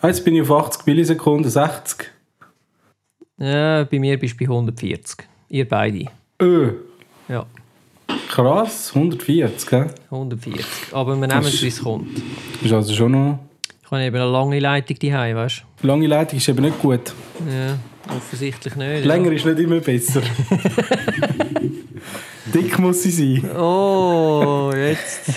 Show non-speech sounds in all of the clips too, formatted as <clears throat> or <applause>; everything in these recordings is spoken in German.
Ah, Jetzt bin ich auf 80 Millisekunden, 60. Ja, bei mir bist du bei 140. Ihr beide. Öh, Ja, krass, 140, gell? 140. Aber wir nehmen es, wie es kommt. Ist also schon noch... Ich habe eben eine lange Leitung daheim, weißt Lange Leitung ist eben nicht gut. du? Ja, offensichtlich nicht. Länger ist nicht immer besser. <laughs> Dick muss sie sein. Ja. Oh, jetzt.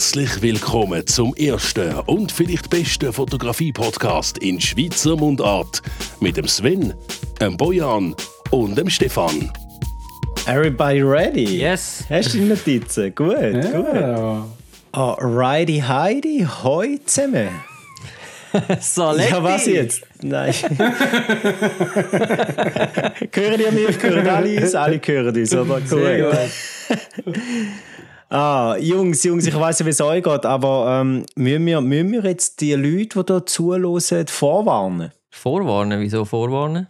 Herzlich willkommen zum ersten und vielleicht besten Fotografie-Podcast in Schweizer Mundart mit dem Sven, dem Bojan und dem Stefan. Everybody ready? Yes. Hast du die Notizen? Gut, gut. Ja. Oh, righty Heidi, hoi zusammen. <laughs> Saletti. Ja, was jetzt? Nein. <laughs> hören ihr mich? Hören alle uns? Alle hören uns, oder? Sehr Gut. <laughs> Ah, Jungs, Jungs, ich weiß ja, wie es euch geht, aber ähm, müssen, wir, müssen wir jetzt die Leute, die hier zuhören, vorwarnen? Vorwarnen, wieso vorwarnen?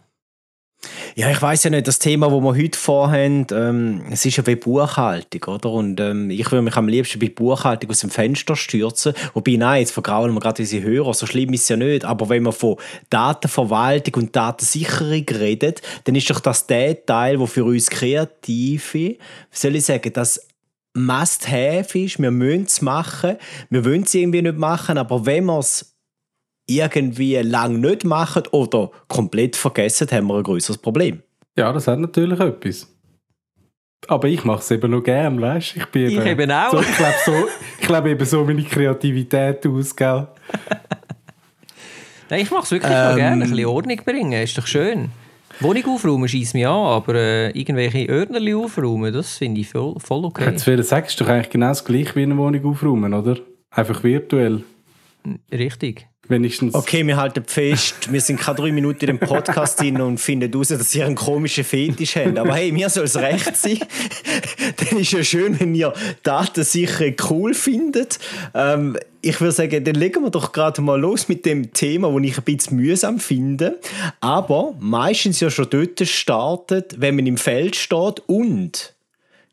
Ja, ich weiß ja nicht, das Thema, das wir heute vorhaben, ähm, es ist ja wie Buchhaltung, oder? Und ähm, ich würde mich am liebsten bei Buchhaltung aus dem Fenster stürzen. Wobei, nein, jetzt vergraulen wir gerade unsere Hörer, so schlimm ist es ja nicht. Aber wenn man von Datenverwaltung und Datensicherung redet, dann ist doch das der Teil, der für uns Kreative, wie soll ich sagen, das Must-Have ist, wir müssen es machen, wir wollen es irgendwie nicht machen, aber wenn wir es irgendwie lang nicht machen oder komplett vergessen, haben wir ein größeres Problem. ja, das hat natürlich etwas. Aber ich mache es eben noch gern, weißt du? Ich, bin Ich eben auch. So, ich lebe so, ich eben so meine Kreativität aus, gell? Nein, ich mache es wirklich noch gerne. Ein bisschen Ordnung bringen, ist doch schön. Wohnung aufräumen schießt mich an, aber äh, irgendwelche Ordnerli aufräumen, das finde ich voll, voll Ich okay. hätte zu sagen, ist doch eigentlich genau das gleiche wie eine Wohnung aufräumen, oder? Einfach virtuell. Richtig. Wenigstens. Okay, wir halten fest, wir sind keine drei Minuten in dem Podcast drin und finden heraus, dass ihr einen komischen Fetisch habt. Aber hey, mir soll es recht sein. <laughs> dann ist ja schön, wenn ihr Datensicherung cool findet. Ähm, ich würde sagen, dann legen wir doch gerade mal los mit dem Thema, das ich ein bisschen mühsam finde. Aber meistens ja schon dort startet, wenn man im Feld steht und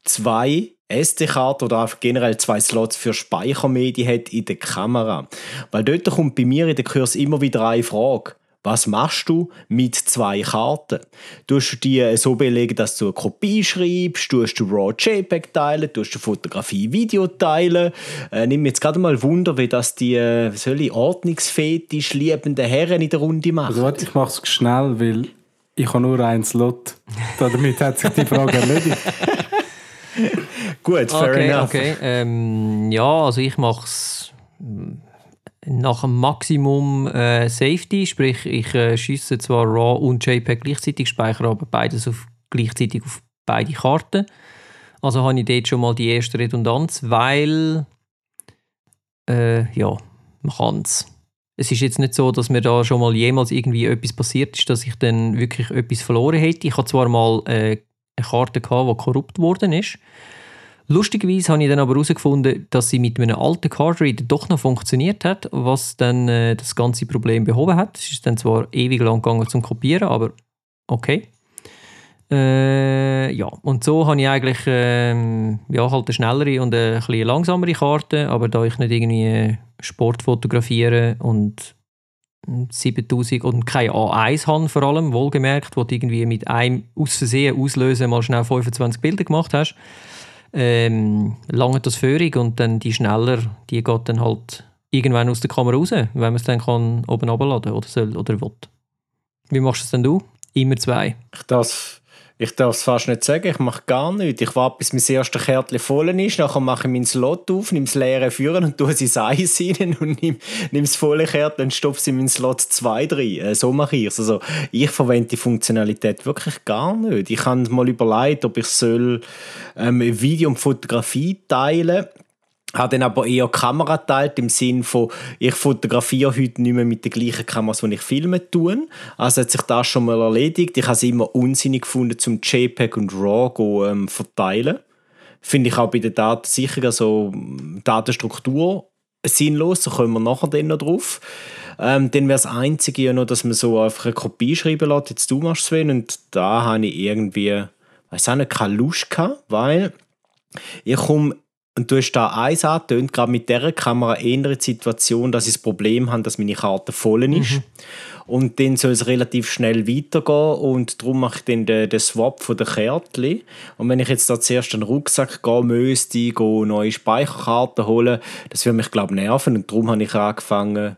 zwei SD-Karten oder einfach generell zwei Slots für Speichermedien hat in der Kamera. Weil dort kommt bei mir in den Kurs immer wieder eine Frage. Was machst du mit zwei Karten? Tust du die so belegen, dass du eine Kopie schreibst? Tust du RAW JPEG teilen? Tust du Fotografie Video teilen? Äh, nimm jetzt gerade mal Wunder, wie das die äh, soll ich, ordnungsfetisch liebenden Herren in der Runde machen. Also warte, ich mache es schnell, weil ich habe nur einen Slot. Damit hat sich die Frage erledigt. <laughs> Gut, fair Okay, enough. okay. Ähm, ja, also ich mache es nach dem Maximum äh, Safety, sprich ich äh, schieße zwar RAW und JPEG gleichzeitig, speichere aber beides auf, gleichzeitig auf beide Karten. Also habe ich dort schon mal die erste Redundanz, weil äh, ja, man kann es. Es ist jetzt nicht so, dass mir da schon mal jemals irgendwie etwas passiert ist, dass ich dann wirklich etwas verloren hätte. Ich hatte zwar mal äh, eine Karte, gehabt, die korrupt worden ist. Lustigerweise habe ich dann aber herausgefunden, dass sie mit einem alten Cardreader doch noch funktioniert hat, was dann äh, das ganze Problem behoben hat. Es ist dann zwar ewig lang gegangen zum Kopieren, aber okay. Äh, ja, und so habe ich eigentlich ähm, ja, halt eine schnellere und eine bisschen langsamere Karte, aber da ich nicht irgendwie äh, Sport fotografiere und 7000 und kein A1 habe vor allem, wohlgemerkt, wo du irgendwie mit einem aus Versehen auslösen mal schnell 25 Bilder gemacht hast, ähm, lange das Führung und dann die schneller, die geht dann halt irgendwann aus der Kamera raus, wenn man es dann kann oben runterladen oder soll oder will. Wie machst du es denn du? Immer zwei. Ich darf ich darf es fast nicht sagen, ich mache gar nichts. Ich warte, bis mein erstes Kärtchen voll ist, dann mache ich meinen Slot auf, nehme das leere Führen und <laughs> tue es Eis rein und nehme, nehme das volle Kärtchen und stopfe es in meinen Slot 2 rein. Äh, so mache ich es. Also, ich verwende die Funktionalität wirklich gar nicht. Ich habe mal überlegt, ob ich soll, ähm, Video und Fotografie teilen habe dann aber eher Kamera teilt im Sinn von, ich fotografiere heute nicht mehr mit den gleichen Kameras, die ich filme tun. Also hat sich das schon mal erledigt. Ich habe es immer unsinnig gefunden, zum JPEG und RAW go, ähm, verteilen. Finde ich auch bei der Datensicherung, also Datenstruktur sinnlos, da kommen wir nachher dann noch drauf. Ähm, dann wäre das Einzige ja noch, dass man so einfach eine Kopie schreiben lässt, jetzt du machst Sven, und da habe ich irgendwie weiß auch nicht, keine Lust gehabt, weil ich komme und du hast da eins angetönt, gerade mit dieser Kamera in der Situation, dass ich das Problem habe, dass meine Karte voll ist. Mhm. Und dann soll es relativ schnell weitergehen und darum mache ich dann den, den Swap von der Kärtchen. Und wenn ich jetzt da zuerst einen Rucksack gehen müsste, gehe neue Speicherkarten holen, das würde mich, glaube ich, nerven. Und darum habe ich angefangen,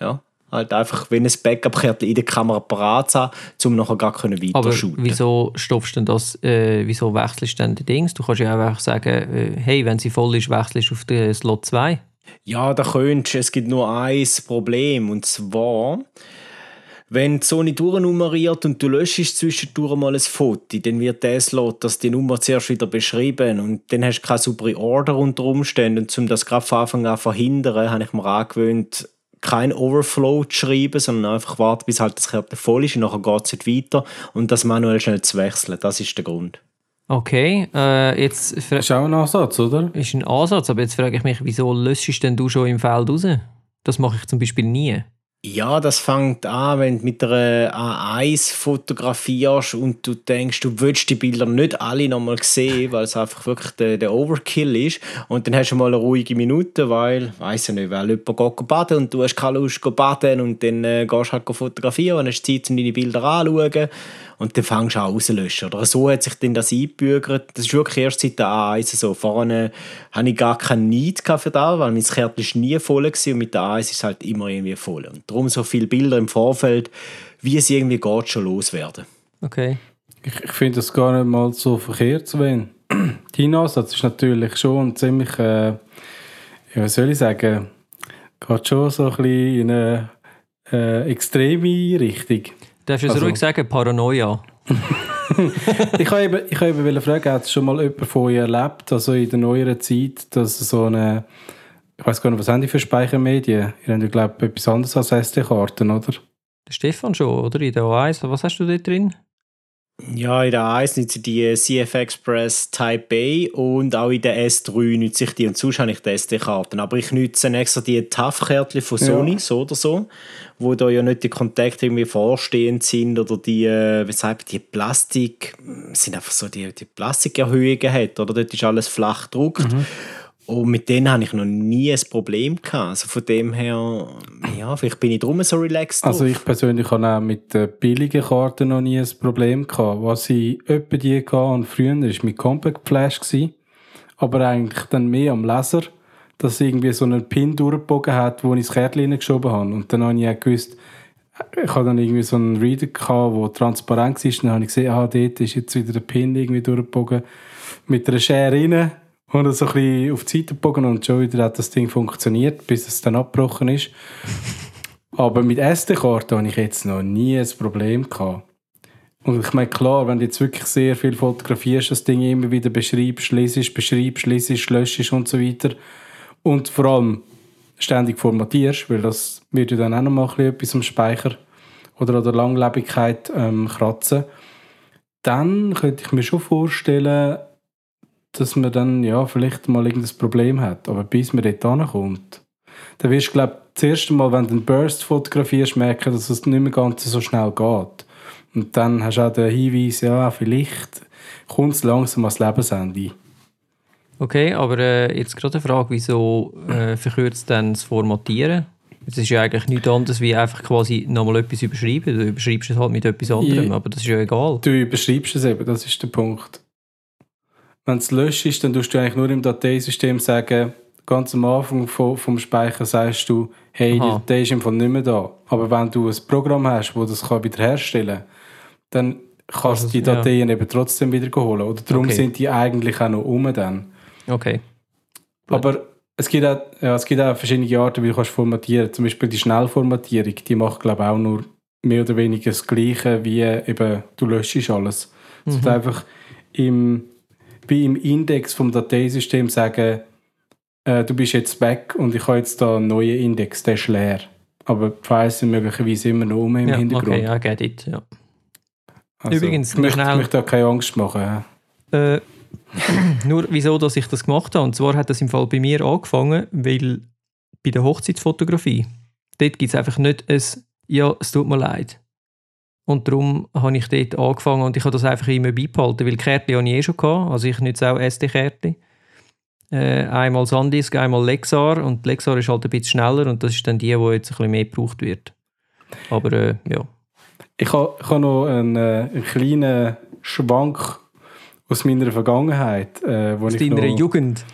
ja, halt einfach, wenn ein Backup-Kärtchen in der Kamera parat haben, um nachher gar können weiter Aber wieso stopfst du denn das, äh, wieso wechselst du denn die Dings? Du kannst ja einfach sagen, äh, hey, wenn sie voll ist, wechselst du auf den Slot 2. Ja, da könntest es gibt nur ein Problem und zwar wenn die Sony durchnummeriert und du löschst zwischendurch mal ein Foto, dann wird der Slot, dass die Nummer zuerst wieder beschrieben und dann hast du keine saubere Order unter Umständen und um das gerade von Anfang an zu verhindern, habe ich mir angewöhnt, kein Overflow zu schreiben, sondern einfach warten, bis halt das Kärtchen voll ist und nachher geht es weiter und das manuell schnell zu wechseln. Das ist der Grund. Okay, äh, jetzt... Ist auch ein Ansatz, oder? Ist ein Ansatz, aber jetzt frage ich mich, wieso löschst denn du schon im Feld raus? Das mache ich zum Beispiel nie. Ja, das fängt an, wenn du mit einer A1 fotografierst und du denkst, du willst die Bilder nicht alle nochmal sehen, weil es einfach wirklich der, der, Overkill ist. Und dann hast du mal eine ruhige Minute, weil, weiß ich nicht, weil jemand geht baden und du hast keine Lust zu baden und dann äh, gehst du halt fotografieren und hast Zeit, um deine Bilder anzuschauen und dann fängst du an rauslöschen. Oder so hat sich dann das eingebürgert. Das ist wirklich erst seit der A1 so. Vorne hatte ich gar keinen Need für das, weil mein Kärtchen nie voll war und mit der A1 ist es halt immer irgendwie voll. Und darum so viele Bilder im Vorfeld, wie es irgendwie geht, schon loswerden. Okay. Ich, ich finde das gar nicht mal so verkehrt, Sven. <clears throat> Dein Ansatz ist natürlich schon ziemlich, äh, ja, was soll ich sagen, geht schon so ein bisschen in eine äh, extreme Richtung. Darfst du es also, ruhig sagen, Paranoia? <laughs> ich habe eben, ich habe eben fragen, hat es schon mal jemand von euch erlebt, also in der neueren Zeit, dass so eine, ich weiß gar nicht, was haben die für Speichermedien? Ihr habt ja, glaube ich, etwas anderes als SD-Karten, oder? Der Stefan schon, oder? In der O1, was hast du da drin? Ja, in der A1 nutze ich die CF Express Type A und auch in der S3 nutze ich die und sonst habe ich die SD-Karten. Aber ich nutze extra die TAF-Kärtchen von Sony, ja. so oder so, wo da ja nicht die Kontakte irgendwie vorstehend sind oder die, äh, wie sagt die Plastik, sind einfach so die, die Plastikerhöhungen hat, oder? Dort ist alles flach gedruckt. Mhm. Und mit denen habe ich noch nie ein Problem gehabt. Also von dem her, ja, vielleicht bin ich drum so relaxed. Also ich persönlich habe auch mit billigen Karten noch nie ein Problem gehabt. Was ich etwa die hatte und früher war mit Compact Flash. Gewesen, aber eigentlich dann mehr am Laser, dass irgendwie so einen Pin durchgebogen hat, wo ich das Kärtchen geschoben habe. Und dann habe ich auch gewusst, ich hatte dann irgendwie so einen Reader gehabt, der transparent war. Dann habe ich gesehen, ah, dort ist jetzt wieder der Pin irgendwie durchgebogen. Mit einer Schere rein und so ein bisschen auf die Seite gebogen und schon wieder hat das Ding funktioniert, bis es dann abgebrochen ist. <laughs> Aber mit SD-Karten habe ich jetzt noch nie ein Problem gehabt. Und ich meine, klar, wenn du jetzt wirklich sehr viel fotografierst, das Ding immer wieder beschreibst, lesest, beschreibst, lesest, löschst und so weiter und vor allem ständig formatierst, weil das wird ja dann auch noch mal etwas am Speicher oder an der Langlebigkeit ähm, kratzen, dann könnte ich mir schon vorstellen, dass man dann ja, vielleicht mal irgendein Problem hat. Aber bis man dort ankommt, dann wirst du, glaube das erste Mal, wenn du einen Burst fotografierst, merken, dass es nicht mehr ganz so schnell geht. Und dann hast du auch den Hinweis, ja, vielleicht kommt es langsam ans Lebensende. Okay, aber äh, jetzt gerade eine Frage, wieso äh, verkürzt dann das Formatieren? Es ist ja eigentlich nichts anderes, wie einfach quasi nochmal etwas überschreiben. Du überschreibst es halt mit etwas anderem, ja, aber das ist ja egal. Du überschreibst es eben, das ist der Punkt wenn es löscht ist, dann tust du eigentlich nur im Dateisystem sagen, ganz am Anfang vom, vom Speicher sagst du, hey, Aha. die Datei ist einfach nicht mehr da. Aber wenn du ein Programm hast, das das kann wiederherstellen kann, dann kannst du die Dateien ja. eben trotzdem wieder holen. Oder darum okay. sind die eigentlich auch noch um dann. Okay. Aber es gibt, auch, ja, es gibt auch verschiedene Arten, wie du kannst formatieren Zum Beispiel die Schnellformatierung, die macht, glaube ich, auch nur mehr oder weniger das Gleiche, wie eben du löschst alles. Mhm. Also einfach im bei im Index vom Dateisystem sagen, äh, du bist jetzt weg und ich habe jetzt da einen neuen Index, der ist leer. Aber die Files sind möglicherweise immer noch um im ja, Hintergrund. Okay, ja, get it, ja. Also, Übrigens, ich möchte, schnell, möchte da keine Angst machen. Äh, <clears throat> nur wieso, dass ich das gemacht habe. Und zwar hat das im Fall bei mir angefangen, weil bei der Hochzeitsfotografie, dort gibt es einfach nicht ein «Ja, es tut mir leid». Und darum habe ich dort angefangen und ich habe das einfach immer beibehalten, weil Kärtchen habe ich eh schon gehabt. Also ich nutze auch SD-Kärtchen. Äh, einmal Sandisk, einmal Lexar und Lexar ist halt ein bisschen schneller und das ist dann die, die jetzt ein bisschen mehr gebraucht wird. Aber äh, ja. Ich habe, ich habe noch einen, äh, einen kleinen Schwank aus meiner Vergangenheit. Äh, wo Aus deiner noch, Jugend.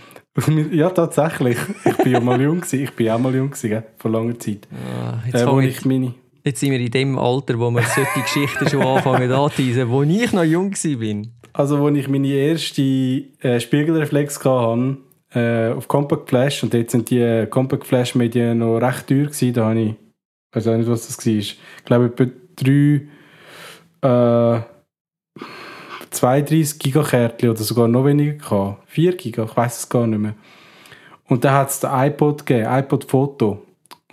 Ja, tatsächlich. Ich bin ja mal jung gewesen. Ich bin auch mal jung gewesen, vor langer Zeit. Ah, jetzt, Äh, wo ich, meine... jetzt sind wir in dem Alter, wo wir solche Geschichten schon anfangen anzuteisen, wo ich noch jung war. Also, als ich meine erste äh, Spiegelreflex hatte, äh, auf Compact Flash, und dort sind die Compact Flash Medien noch recht teuer gewesen, da habe ich, ich weiß auch nicht, was das war. Ich glaube, etwa drei, äh, 32 Gigakärtchen oder sogar noch weniger gehabt. 4 Giga, ich weiß es gar nicht mehr. Und dann hat es den iPod gegeben, iPod Foto.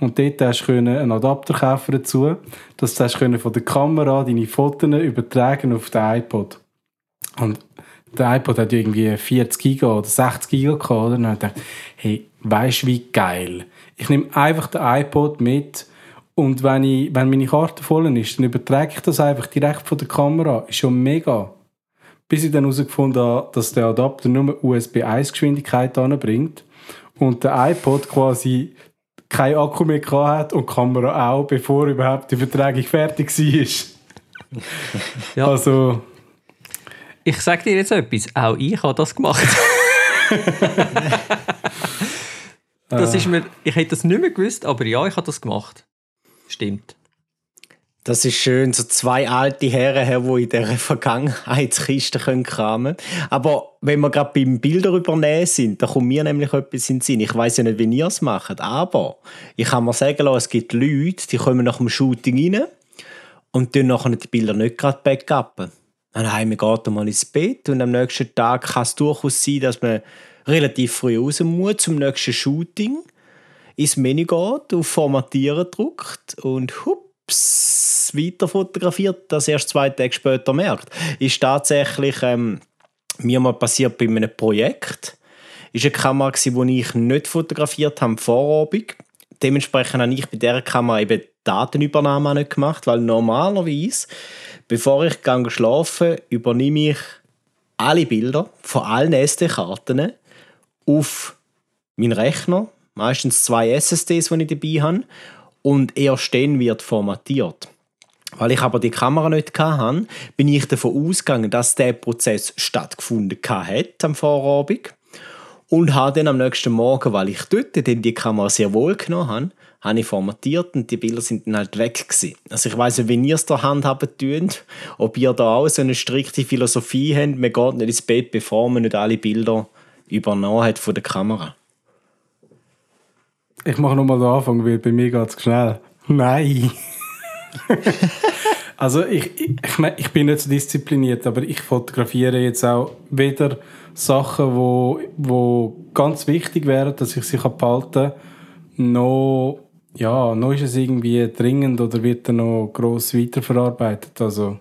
Und dort hast du einen Adapter kaufen dazu, dass du hast von der Kamera deine Fotos übertragen auf den iPod. Und der iPod hat irgendwie 40 Giga oder 60 Giga gehabt? Und dann dachte ich, hey, weisst du, wie geil? Ich nehme einfach den iPod mit und wenn, ich, wenn meine Karte voll ist, dann übertrage ich das einfach direkt von der Kamera. Ist schon mega. Bis ich dann herausgefunden habe, dass der Adapter nur USB 1 Geschwindigkeit anbringt und der iPod quasi kein Akku mehr gehabt hat und die Kamera auch, bevor überhaupt die Übertragung fertig war. <laughs> Ja. Also, Ich sage dir jetzt etwas, auch ich habe das gemacht. <laughs> das ist mir, ich hätte das nicht mehr gewusst, aber ja, ich habe das gemacht. Stimmt. Das ist schön, so zwei alte Herren, her, die in dieser Vergangenheitskiste können kramen Aber wenn wir gerade beim Bilder übernehmen sind, da kommt mir nämlich etwas in den Sinn. Ich weiß ja nicht, wie ihr es macht, aber ich kann mir sagen lassen, es gibt Leute, die kommen nach dem Shooting rein und tun nachher die Bilder nicht gerade backuppen. Dann heim geht mal ins Bett und am nächsten Tag kann es durchaus sein, dass man relativ früh raus muss zum nächsten Shooting, ins Menü geht, auf Formatieren drückt und hups, weiter fotografiert, das erst zwei Tage später merkt. Ist tatsächlich ähm, mir mal passiert bei einem Projekt. Ist eine Kamera, die ich nicht fotografiert habe vor Abend. Dementsprechend habe ich bei dieser Kamera eben Datenübernahme auch nicht gemacht, weil normalerweise, bevor ich gehe schlafen übernehme ich alle Bilder von allen SD-Karten auf meinen Rechner, meistens zwei SSDs, die ich dabei habe, und erst dann wird formatiert. Weil ich aber die Kamera nicht hatte, bin ich davon ausgegangen, dass der Prozess stattgefunden hat am Vorabend. Und habe dann am nächsten Morgen, weil ich dort dann die Kamera sehr wohl genommen habe, habe ich formatiert und die Bilder sind dann halt weg gewesen. Also ich weiss nicht, wenn ihr es da handhaben tut, ob ihr da auch so eine strikte Philosophie habt, man geht nicht ins Bett, bevor man nicht alle Bilder übernommen hat von der Kamera. Ich mache nochmal den Anfang, weil bei mir geht es schnell. Nein. <laughs> also ich, ich, ich, mein, ich bin nicht so diszipliniert, aber ich fotografiere jetzt auch weder Sachen, wo, wo ganz wichtig wären, dass ich sie behalten kann, noch, ja, noch ist es irgendwie dringend oder wird er noch gross weiterverarbeitet. Also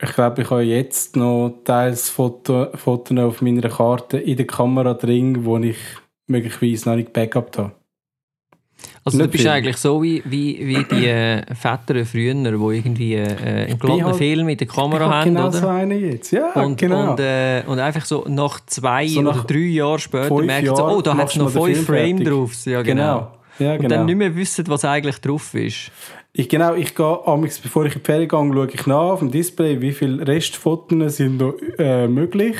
ich glaube, ich habe jetzt noch teils Foto, Fotos auf meiner Karte in der Kamera drin, wo ich möglicherweise noch nicht backupt habe. Also du Nicht bist viel. eigentlich so wie, wie, wie die äh, Väter früher, die irgendwie äh, einen glatten halt- Film mit der Kamera haben, genau oder? so einen jetzt. Ja, Und, genau. und, äh, und einfach so nach zwei So oder nach drei Jahren später sie, Jahren oh, da hat es noch du fünf Film Frame fertig. drauf. Ja, genau. genau. Ja, Und genau. dann nicht mehr wissen, was eigentlich drauf ist. Ich, genau, ich gehe, bevor ich in die Ferien gehe, schaue ich nach auf dem Display, wie viele Restfotos sind noch äh, möglich.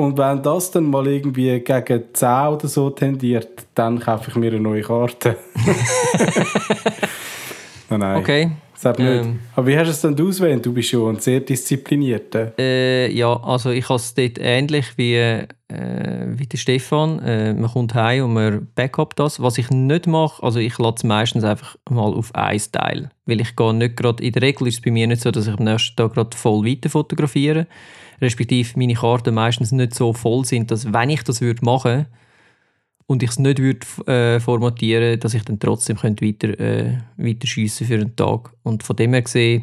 Und wenn das dann mal irgendwie gegen 10 oder so tendiert, dann kaufe ich mir eine neue Karte. <laughs> nein, nein. Okay. Sag nicht. Ähm. Aber wie hast du es denn auswählt? Du bist schon ein sehr disziplinierter. Äh, ja, also ich habe es dort ähnlich wie, äh, wie der Stefan. Äh, man kommt heim und man backupt das. Was ich nicht mache, also ich lasse es meistens einfach mal auf ein Teil. Weil ich gehe nicht gerade, in der Regel ist es bei mir nicht so, dass ich am nächsten Tag gerade voll weiter fotografiere. Respektive meine Karten meistens nicht so voll sind, dass wenn ich das würde machen und ich es nicht würde äh, formatieren, dass ich dann trotzdem könnte weiter, äh, weiter schiessen für einen Tag. Und von dem her gesehen,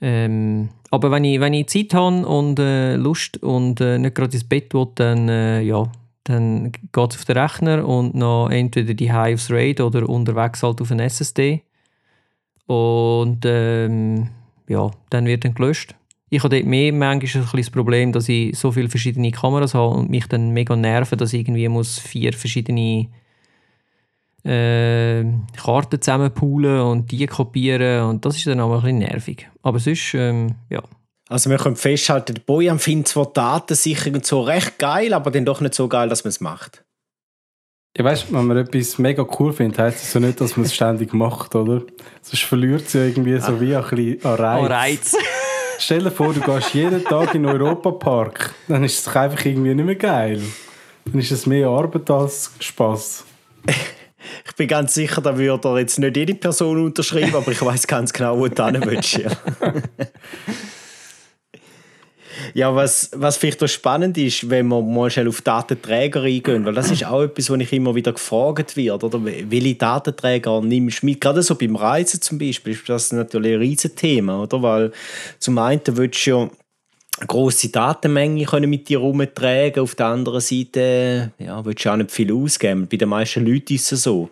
ähm, aber wenn ich, wenn ich Zeit habe und äh, Lust und äh, nicht gerade ins Bett will, dann, äh, ja, dann geht es auf den Rechner und noch entweder die aufs RAID oder unterwegs halt auf einen SSD. Und ähm, ja, dann wird dann gelöscht. Ich habe dort mehr manchmal ein das Problem, dass ich so viele verschiedene Kameras habe und mich dann mega nerven, dass ich irgendwie muss vier verschiedene äh, Karten zusammenpoolen und die kopieren und das ist dann auch ein bisschen nervig. Aber sonst, ähm, ja. Also wir können festhalten, der Bojan findet zwar Datensicherung so recht geil, aber dann doch nicht so geil, dass man es macht. Ja, weißt du, wenn man etwas mega cool findet, heisst das so nicht, dass man es ständig macht, oder? Sonst verliert es ja irgendwie so wie ein bisschen an Reiz. An Reiz. Stell dir vor, du gehst jeden Tag in den Europapark, dann ist es doch einfach irgendwie nicht mehr geil. Dann ist es mehr Arbeit als Spaß. <laughs> Ich bin ganz sicher, da würde er jetzt nicht jede Person unterschreiben, aber ich weiß ganz genau, wo du hin willst. <laughs> Ja. Ja, was, was vielleicht auch spannend ist, wenn wir mal schnell auf Datenträger eingehen, weil das ist auch etwas, wo ich immer wieder gefragt werde, oder? Welche Datenträger nimmst du mit? Gerade so beim Reisen zum Beispiel ist das natürlich ein riesiges Thema, oder? Weil zum einen willst du ja eine grosse Datenmenge können mit dir herumtragen, auf der anderen Seite ja, willst du auch nicht viel ausgeben. Bei den meisten Leuten ist es so.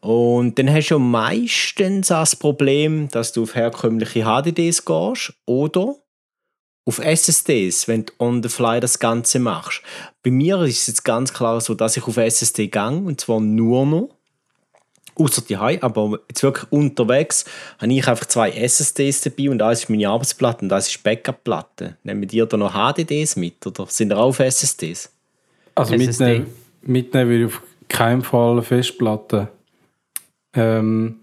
Und dann hast du meistens das Problem, dass du auf herkömmliche HDDs gehst oder auf SSDs, wenn du on the fly das Ganze machst. Bei mir ist es jetzt ganz klar so, dass ich auf SSD gehe und zwar nur noch. Außer die High, aber jetzt wirklich unterwegs habe ich einfach zwei SSDs dabei und eins ist meine Arbeitsplatte und eins ist Backup-Platte. Nehmen die da noch HDDs mit oder sind da auf SSDs? Also SSD. mitnehmen, mitnehmen würde ich auf keinen Fall Festplatte. Ähm,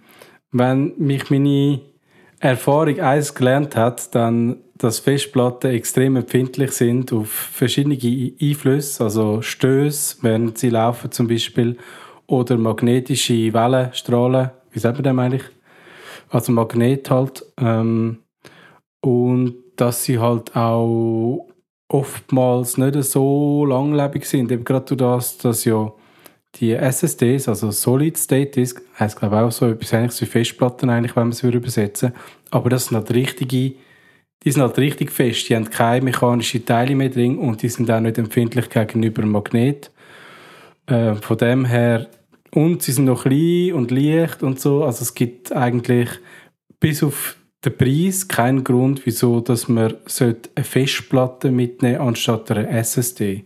wenn mich meine Erfahrung eins gelernt hat, dann dass Festplatten extrem empfindlich sind auf verschiedene Einflüsse, also Stöße, während sie laufen zum Beispiel, oder magnetische Wellenstrahlen, wie sagt man das eigentlich? Also Magnet halt. Ähm, und dass sie halt auch oftmals nicht so langlebig sind. Eben gerade durch das, dass ja die SSDs, also Solid State Disk, heisst glaube ich auch so etwas ähnliches wie Festplatten eigentlich, wenn man es übersetzen würde. Aber das sind halt richtige die sind halt richtig fest. Die haben keine mechanischen Teile mehr drin und die sind auch nicht empfindlich gegenüber dem Magnet. Äh, von dem her, und sie sind noch klein und leicht und so. Also es gibt eigentlich bis auf den Preis keinen Grund, wieso dass man eine Festplatte mitnehmen sollte, anstatt einer SSD.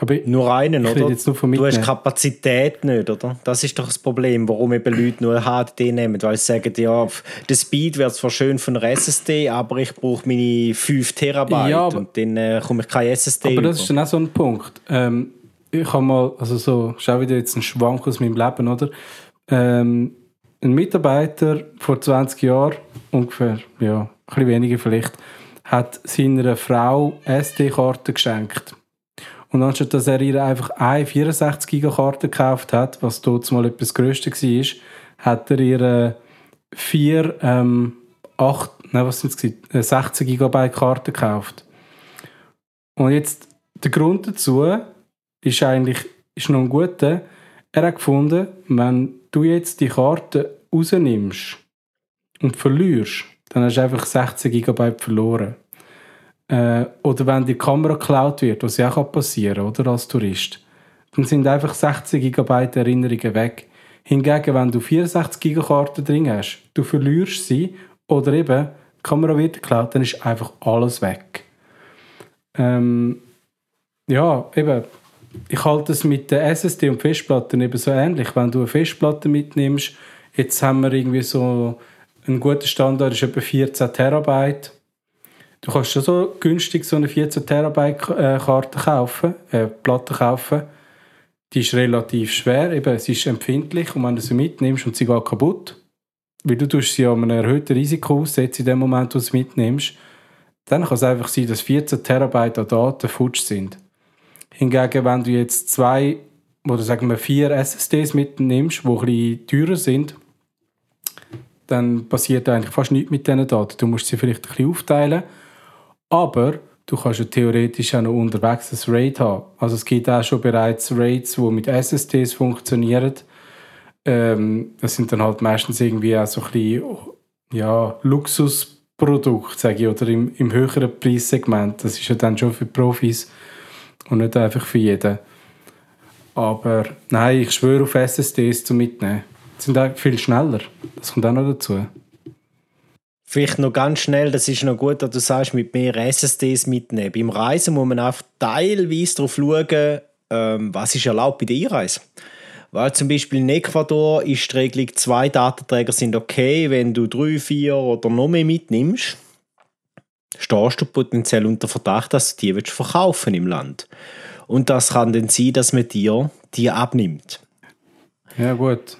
Aber nur einen, oder? Du hast Kapazität nicht, oder? Das ist doch das Problem, warum eben Leute nur HDD nehmen, weil sie sagen, ja, der Speed wird zwar schön von einer SSD, aber ich brauche meine 5 Terabyte ja, und dann äh, komme ich keine SSD Aber über. das ist dann auch so ein Punkt. Ähm, ich habe mal, also so, schau wieder jetzt einen Schwank aus meinem Leben, oder? Ähm, ein Mitarbeiter vor 20 Jahren, ungefähr, ja, ein bisschen weniger vielleicht, hat seiner Frau SD-Karten geschenkt und anstatt dass er ihr einfach eine 64 Giga Karte gekauft hat, was dort mal etwas Größte war, hat er ihr vier, ähm, acht, nein, was sind es, 16 Gigabyte Karte gekauft. Und jetzt, der Grund dazu ist eigentlich, ist noch ein guter. Er hat gefunden, wenn du jetzt die Karte rausnimmst und verlierst, dann hast du einfach 16 Gigabyte verloren. Äh, oder wenn die Kamera geklaut wird, was ja auch passieren kann, oder, als Tourist, dann sind einfach 60 GB Erinnerungen weg. Hingegen, wenn du 64 GB Karten drin hast, du verlierst sie oder eben die Kamera wird geklaut, dann ist einfach alles weg. Ähm, ja, eben, ich halte es mit der SSD und Festplatten eben so ähnlich. Wenn du eine Festplatte mitnimmst, jetzt haben wir irgendwie so, ein guter Standard ist etwa 14 Terabyte Du kannst schon so günstig so eine 14 Terabyte äh, Karte kaufen, äh, Platte kaufen. Die ist relativ schwer, eben, sie ist empfindlich und wenn du sie mitnimmst und sie geht kaputt, weil du tust sie einem erhöhten Risiko aussetzen in dem Moment, wo du sie mitnimmst, dann kann es einfach sein, dass 14 Terabyte an Daten futsch sind. Hingegen, wenn du jetzt zwei oder sagen wir vier SSDs mitnimmst, die ein bisschen teurer sind, dann passiert eigentlich fast nichts mit diesen Daten. Du musst sie vielleicht ein bisschen aufteilen aber du kannst ja theoretisch auch noch unterwegs ein RAID haben. Also es gibt auch schon bereits RAIDs, die mit SSDs funktionieren. Ähm, das sind dann halt meistens irgendwie auch so ein bisschen, ja, Luxusprodukte, sage ich, oder im, im höheren Preissegment. Das ist ja dann schon für Profis und nicht einfach für jeden. Aber nein, ich schwöre auf SSDs zu mitnehmen. Die sind auch viel schneller. Das kommt auch noch dazu. Vielleicht noch ganz schnell, das ist noch gut, dass du sagst, mit mehr SSDs mitnehmen. Beim Reisen muss man auch teilweise darauf schauen, ähm, was ist erlaubt bei der Einreise. Weil zum Beispiel in Ecuador ist die Regelung, zwei Datenträger sind okay, wenn du drei, vier oder noch mehr mitnimmst, stehst du potenziell unter Verdacht, dass du die verkaufen im Land. Und das kann dann sein, dass man dir die abnimmt. Ja, gut.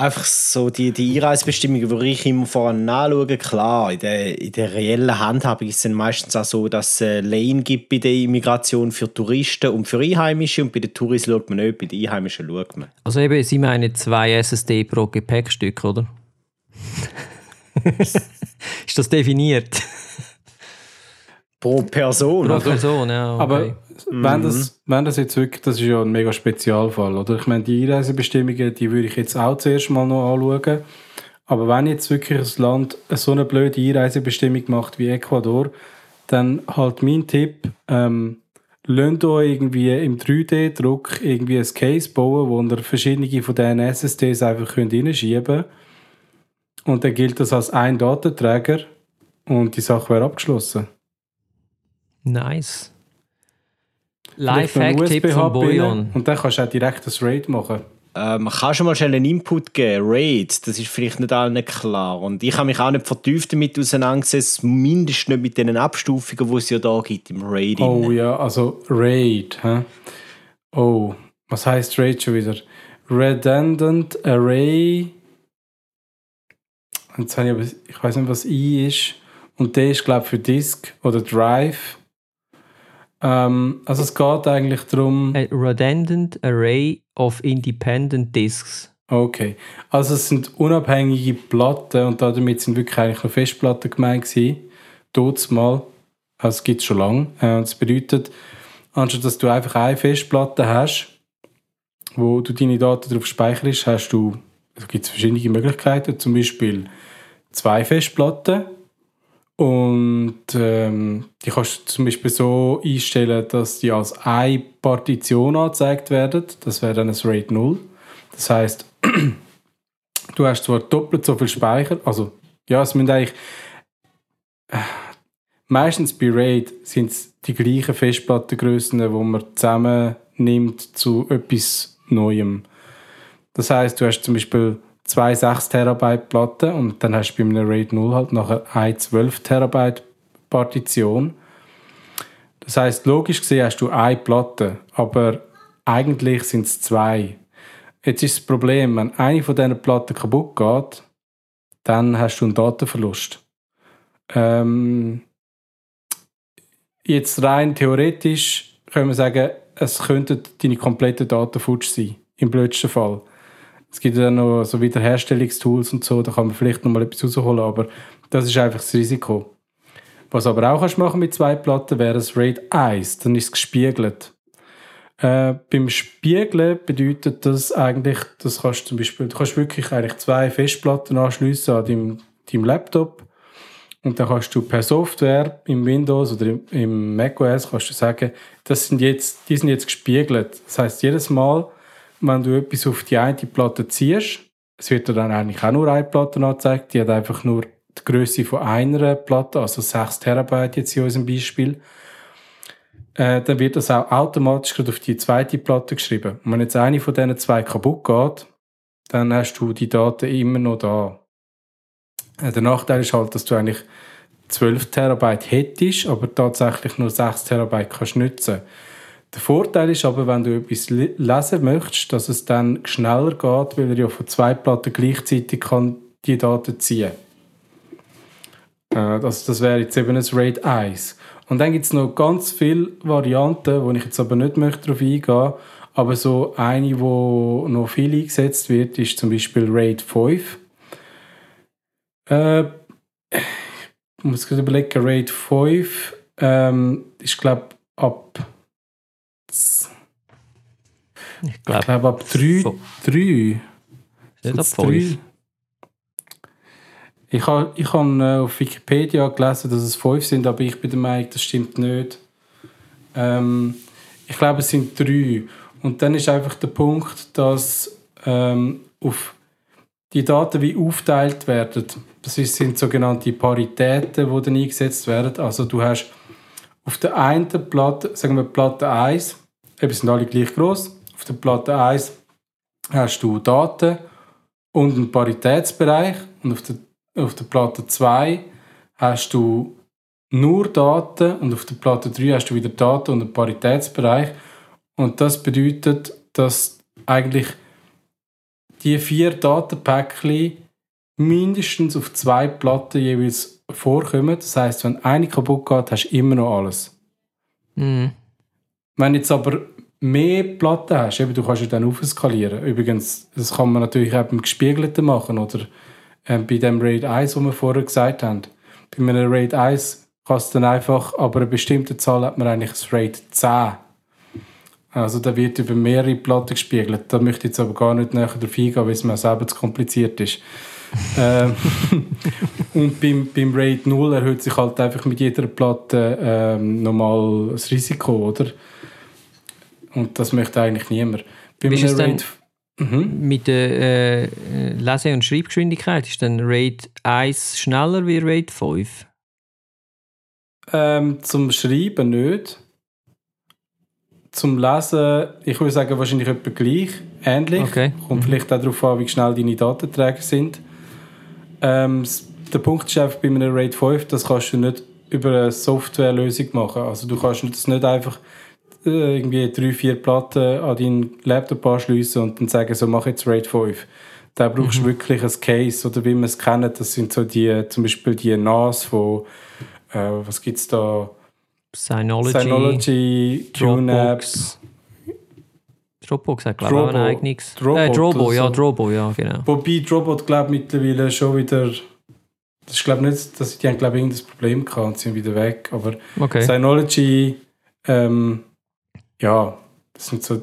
Einfach so die, die Einreisebestimmungen würde ich immer voran anschauen. Klar, in der, in der reellen Handhabung ist es dann meistens auch so, dass es Lane gibt bei der Immigration für Touristen und für Einheimische und bei den Touristen schaut man nicht, bei den Einheimischen schaut man. Also eben, Sie meinen zwei SSD pro Gepäckstück, oder? <laughs> ist das definiert? Pro Person? Pro Person, ja. Okay. Aber wenn, das, wenn das jetzt wirklich, das ist ja ein mega Spezialfall, oder? Ich meine, die Einreisebestimmungen, die würde ich jetzt auch zuerst mal noch anschauen. Aber wenn jetzt wirklich ein Land so eine blöde Einreisebestimmung macht wie Ecuador, dann halt mein Tipp, ähm, lasst euch irgendwie im 3D-Druck irgendwie ein Case bauen, wo ihr verschiedene von diesen SSDs einfach reinschieben könnt. Und dann gilt das als ein Datenträger und die Sache wäre abgeschlossen. Nice. Lifehack-Tipp von Bojan. Und dann kannst du auch direkt das Raid machen. Ähm, kannst du mal schnell einen Input geben? Raid, das ist vielleicht nicht allen klar. Und ich habe mich auch nicht vertieft damit auseinandergesetzt, mindestens nicht mit den Abstufungen, die es ja da gibt im Raid. Oh ja, also Raid. Hä? Oh, was heißt Raid schon wieder? Redundant Array. Jetzt habe ich, aber, ich weiß nicht, was I ist. Und D ist, glaube ich, für Disk oder Drive. Ähm, also es geht eigentlich darum. A redundant array of independent disks. Okay. Also es sind unabhängige Platten und damit sind wirklich eigentlich nur Festplatten gemeint gewesen. Dort mal. Also es gibt es schon lange. Äh, Das bedeutet, anstatt dass du einfach eine Festplatte hast, wo du deine Daten drauf speicherst, hast du, es gibt verschiedene Möglichkeiten, zum Beispiel zwei Festplatten und ähm, die kannst du zum Beispiel so einstellen, dass die als eine Partition angezeigt werden. Das wäre dann ein RAID 0. Das heißt, <clears throat> du hast zwar doppelt so viel Speicher, also ja, es müssen eigentlich äh, meistens bei RAID sind es die gleichen Festplattengrößen, die man zusammennimmt zu etwas Neuem. Das heißt, du hast zum Beispiel zwei 6 Terabyte Platten und dann hast du bei einem RAID 0 halt nachher eine 12 Terabyte Partition. Das heißt, logisch gesehen hast du eine Platte, aber eigentlich sind es zwei. Jetzt ist das Problem, wenn eine von diesen Platten kaputt geht, dann hast du einen Datenverlust. Ähm, jetzt rein theoretisch können wir sagen, es könnten deine kompletten Daten futsch sein, im blödsten Fall. Es gibt ja noch so Wiederherstellungstools und so, da kann man vielleicht noch mal etwas rausholen, aber das ist einfach das Risiko. Was aber auch kannst machen mit zwei Platten, wäre das RAID 1, dann ist es gespiegelt. Äh, beim Spiegeln bedeutet das eigentlich, das kannst zum Beispiel, du kannst wirklich eigentlich zwei Festplatten anschliessen an deinem, deinem Laptop und dann kannst du per Software im Windows oder im, im macOS kannst du sagen, das sind jetzt, die sind jetzt gespiegelt. Das heißt jedes Mal, wenn du etwas auf die eine Platte ziehst, es wird dir dann eigentlich auch nur eine Platte angezeigt, die hat einfach nur die Größe von einer Platte, also 6 Terabyte jetzt in unserem Beispiel, äh, dann wird das auch automatisch auf die zweite Platte geschrieben. Und wenn jetzt eine von diesen zwei kaputt geht, dann hast du die Daten immer noch da. Äh, der Nachteil ist halt, dass du eigentlich 12 Terabyte hättest, aber tatsächlich nur 6 Terabyte kannst nutzen. Der Vorteil ist aber, wenn du etwas le- lesen möchtest, dass es dann schneller geht, weil er ja von zwei Platten gleichzeitig kann die Daten ziehen äh, das, das wäre jetzt eben ein RAID 1. Und dann gibt es noch ganz viele Varianten, wo ich jetzt aber nicht möchte darauf eingehen aber so eine, die noch viel eingesetzt wird, ist zum Beispiel RAID 5. Äh, ich muss gerade überlegen, RAID 5 ähm, ist, glaube ab Ich ich glaube, glaube ab 3. So. 3. nicht ab 5. Ich habe ich hab, äh, auf Wikipedia gelesen, dass es 5 sind, aber ich bin der Meinung, das stimmt nicht. Ähm, ich glaube, es sind 3. Und dann ist einfach der Punkt, dass ähm, auf die Daten wie aufteilt werden. Das sind sogenannte Paritäten, die dann eingesetzt werden. Also du hast auf der einen Platte, sagen wir Platte 1, eben sind alle gleich groß. Auf der Platte 1 hast du Daten und einen Paritätsbereich und auf der, auf der Platte 2 hast du nur Daten und auf der Platte 3 hast du wieder Daten und einen Paritätsbereich. Und das bedeutet, dass eigentlich die vier Datenpäckchen mindestens auf zwei Platten jeweils vorkommen. Das heißt, wenn eine kaputt geht, hast du immer noch alles. Mhm. Wenn jetzt aber mehr Platten hast, eben, du kannst ja dann aufskalieren. Übrigens, das kann man natürlich auch beim Gespiegelten machen oder ähm, bei dem RAID 1, was wir vorher gesagt haben. Bei einem RAID 1 kannst du dann einfach, aber eine bestimmte Zahl hat man eigentlich das RAID 10. Also da wird über mehrere Platten gespiegelt. Da möchte ich jetzt aber gar nicht näher darauf eingehen, weil es mir selber zu kompliziert ist. <laughs> ähm, und beim, beim RAID 0 erhöht sich halt einfach mit jeder Platte ähm, nochmal das Risiko, oder? Und das möchte eigentlich niemand. Bei Wie ist es einem denn RAID Mhm. mit der äh, Lese- und Schreibgeschwindigkeit? Ist dann RAID 1 schneller wie RAID 5? Ähm, zum Schreiben nicht. Zum Lesen, ich würde sagen, wahrscheinlich etwa gleich, ähnlich. Okay. Kommt vielleicht auch darauf an, wie schnell deine Datenträger sind. Ähm, der Punkt ist einfach bei einem RAID 5, das kannst du nicht über eine Softwarelösung machen. Also du kannst das nicht einfach irgendwie drei, vier Platten an deinen Laptop anschliessen und dann sagen, so mach jetzt RAID 5. Da brauchst du wirklich ein Case oder wie man es kennt, das sind so die, zum Beispiel die NAS von, äh, was gibt's da? Synology, Synology, Dropbox. Dropbox hat, glaube ich, auch ein Drobo. eigenes. Drobot äh, Drobo, ja, so. Drobo, ja, genau. Wobei Drobot glaube mittlerweile schon wieder. Das ist glaube nicht, dass die haben glaube ich irgendein Problem gehabt und sind wieder weg. Aber Okay. Synology, ähm, ja, das sind so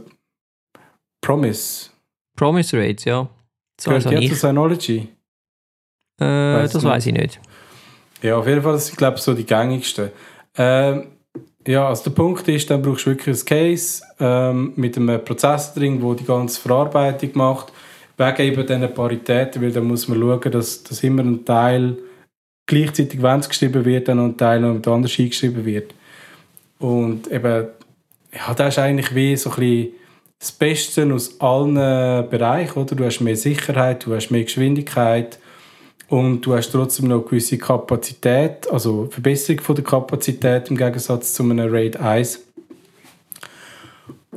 Promise. Promise Rates, ja. So Gehört also ich. zu Synology? Äh, Weiss das weiß ich nicht. Ja, auf jeden Fall, das sind glaube ich so die gängigsten. Ähm, ja, also der Punkt ist, dann brauchst du wirklich ein Case ähm, mit einem Prozessor drin, der die ganze Verarbeitung macht, wegen eben diesen Paritäten, weil dann muss man schauen, dass, dass immer ein Teil gleichzeitig, wenn es geschrieben wird, dann ein Teil noch mit anders eingeschrieben wird. Und eben, ja, das ist eigentlich wie so ein das Beste aus allen Bereichen, oder? Du hast mehr Sicherheit, du hast mehr Geschwindigkeit, und du hast trotzdem noch eine gewisse Kapazität, also Verbesserung von der Kapazität im Gegensatz zu einem RAID 1.